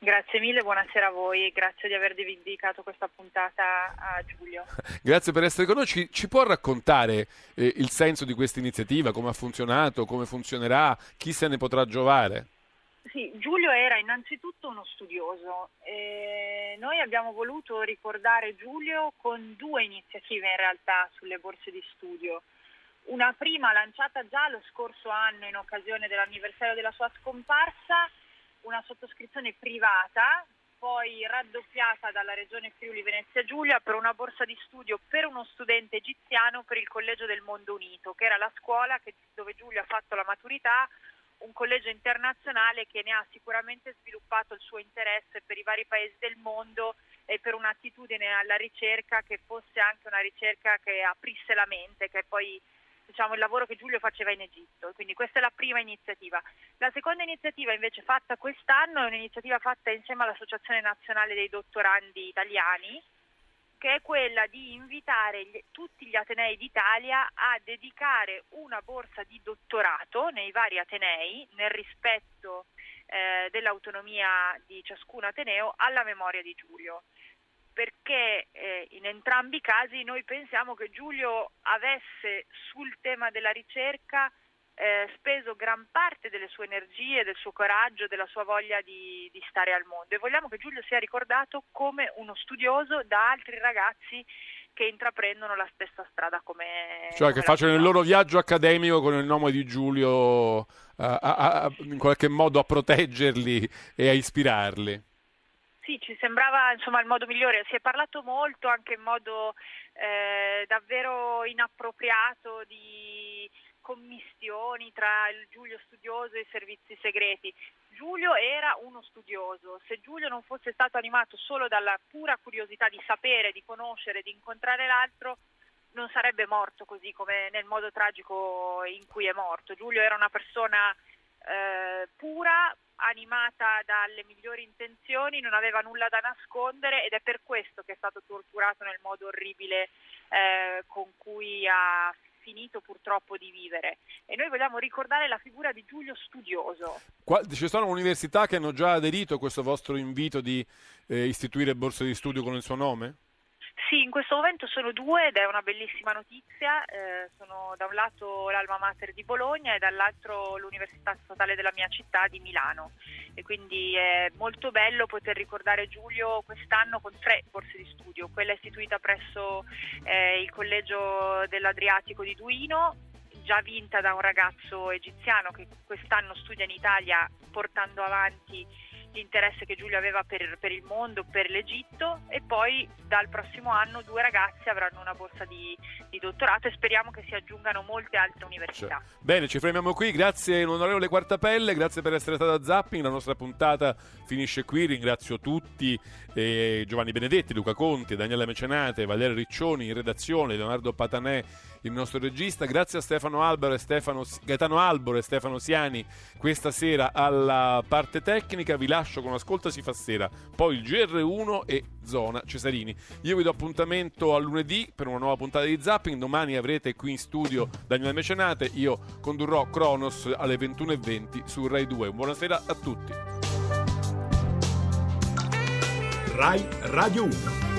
Grazie mille, buonasera a voi e grazie di aver dedicato questa puntata a Giulio. grazie per essere con noi. Ci, ci può raccontare eh, il senso di questa iniziativa, come ha funzionato, come funzionerà, chi se ne potrà giovare? Sì, Giulio era innanzitutto uno studioso. E noi abbiamo voluto ricordare Giulio con due iniziative in realtà sulle borse di studio. Una prima lanciata già lo scorso anno in occasione dell'anniversario della sua scomparsa, una sottoscrizione privata, poi raddoppiata dalla regione Friuli Venezia Giulia per una borsa di studio per uno studente egiziano per il Collegio del Mondo Unito, che era la scuola che, dove Giulio ha fatto la maturità un collegio internazionale che ne ha sicuramente sviluppato il suo interesse per i vari paesi del mondo e per un'attitudine alla ricerca che fosse anche una ricerca che aprisse la mente, che è poi diciamo, il lavoro che Giulio faceva in Egitto. Quindi questa è la prima iniziativa. La seconda iniziativa invece fatta quest'anno è un'iniziativa fatta insieme all'Associazione Nazionale dei Dottorandi Italiani, che è quella di invitare gli, tutti gli Atenei d'Italia a dedicare una borsa di dottorato nei vari Atenei, nel rispetto eh, dell'autonomia di ciascun Ateneo, alla memoria di Giulio. Perché eh, in entrambi i casi noi pensiamo che Giulio avesse sul tema della ricerca eh, speso gran parte delle sue energie, del suo coraggio, della sua voglia di, di, stare al mondo e vogliamo che Giulio sia ricordato come uno studioso da altri ragazzi che intraprendono la stessa strada come... Cioè che facciano il loro viaggio accademico con il nome di Giulio a, a, a, in qualche modo a proteggerli e a ispirarli. Sì, ci sembrava insomma il modo migliore. Si è parlato molto anche in modo eh, davvero inappropriato di commistioni tra il Giulio studioso e i servizi segreti. Giulio era uno studioso, se Giulio non fosse stato animato solo dalla pura curiosità di sapere, di conoscere, di incontrare l'altro, non sarebbe morto così come nel modo tragico in cui è morto. Giulio era una persona eh, pura, animata dalle migliori intenzioni, non aveva nulla da nascondere ed è per questo che è stato torturato nel modo orribile eh, con cui ha finito purtroppo di vivere e noi vogliamo ricordare la figura di Giulio Studioso. Qua, ci sono università che hanno già aderito a questo vostro invito di eh, istituire borse di studio con il suo nome? Sì, in questo momento sono due ed è una bellissima notizia. Eh, sono da un lato l'Alma Mater di Bologna e dall'altro l'Università Statale della mia città di Milano. E quindi è molto bello poter ricordare Giulio quest'anno con tre borse di studio. Quella istituita presso eh, il Collegio dell'Adriatico di Duino, già vinta da un ragazzo egiziano che quest'anno studia in Italia portando avanti l'interesse che Giulio aveva per, per, il mondo, per l'Egitto e poi dal prossimo anno due ragazzi avranno una borsa di, di dottorato e speriamo che si aggiungano molte altre università. Cioè, bene, ci fermiamo qui, grazie onorevole Quartapelle, grazie per essere stata a Zapping, la nostra puntata finisce qui, ringrazio tutti, eh, Giovanni Benedetti, Luca Conti, Daniela Mecenate, Valerio Riccioni in redazione, Leonardo Patanè il nostro regista. Grazie a Stefano Albero e Stefano, Gaetano Albero e Stefano Siani questa sera alla parte tecnica. Vi lascio con Ascolta si fa sera, poi il GR1 e Zona Cesarini. Io vi do appuntamento a lunedì per una nuova puntata di Zapping. Domani avrete qui in studio Daniele Mecenate. Io condurrò Kronos alle 21.20 su Rai 2. Buonasera a tutti. Rai Radio 1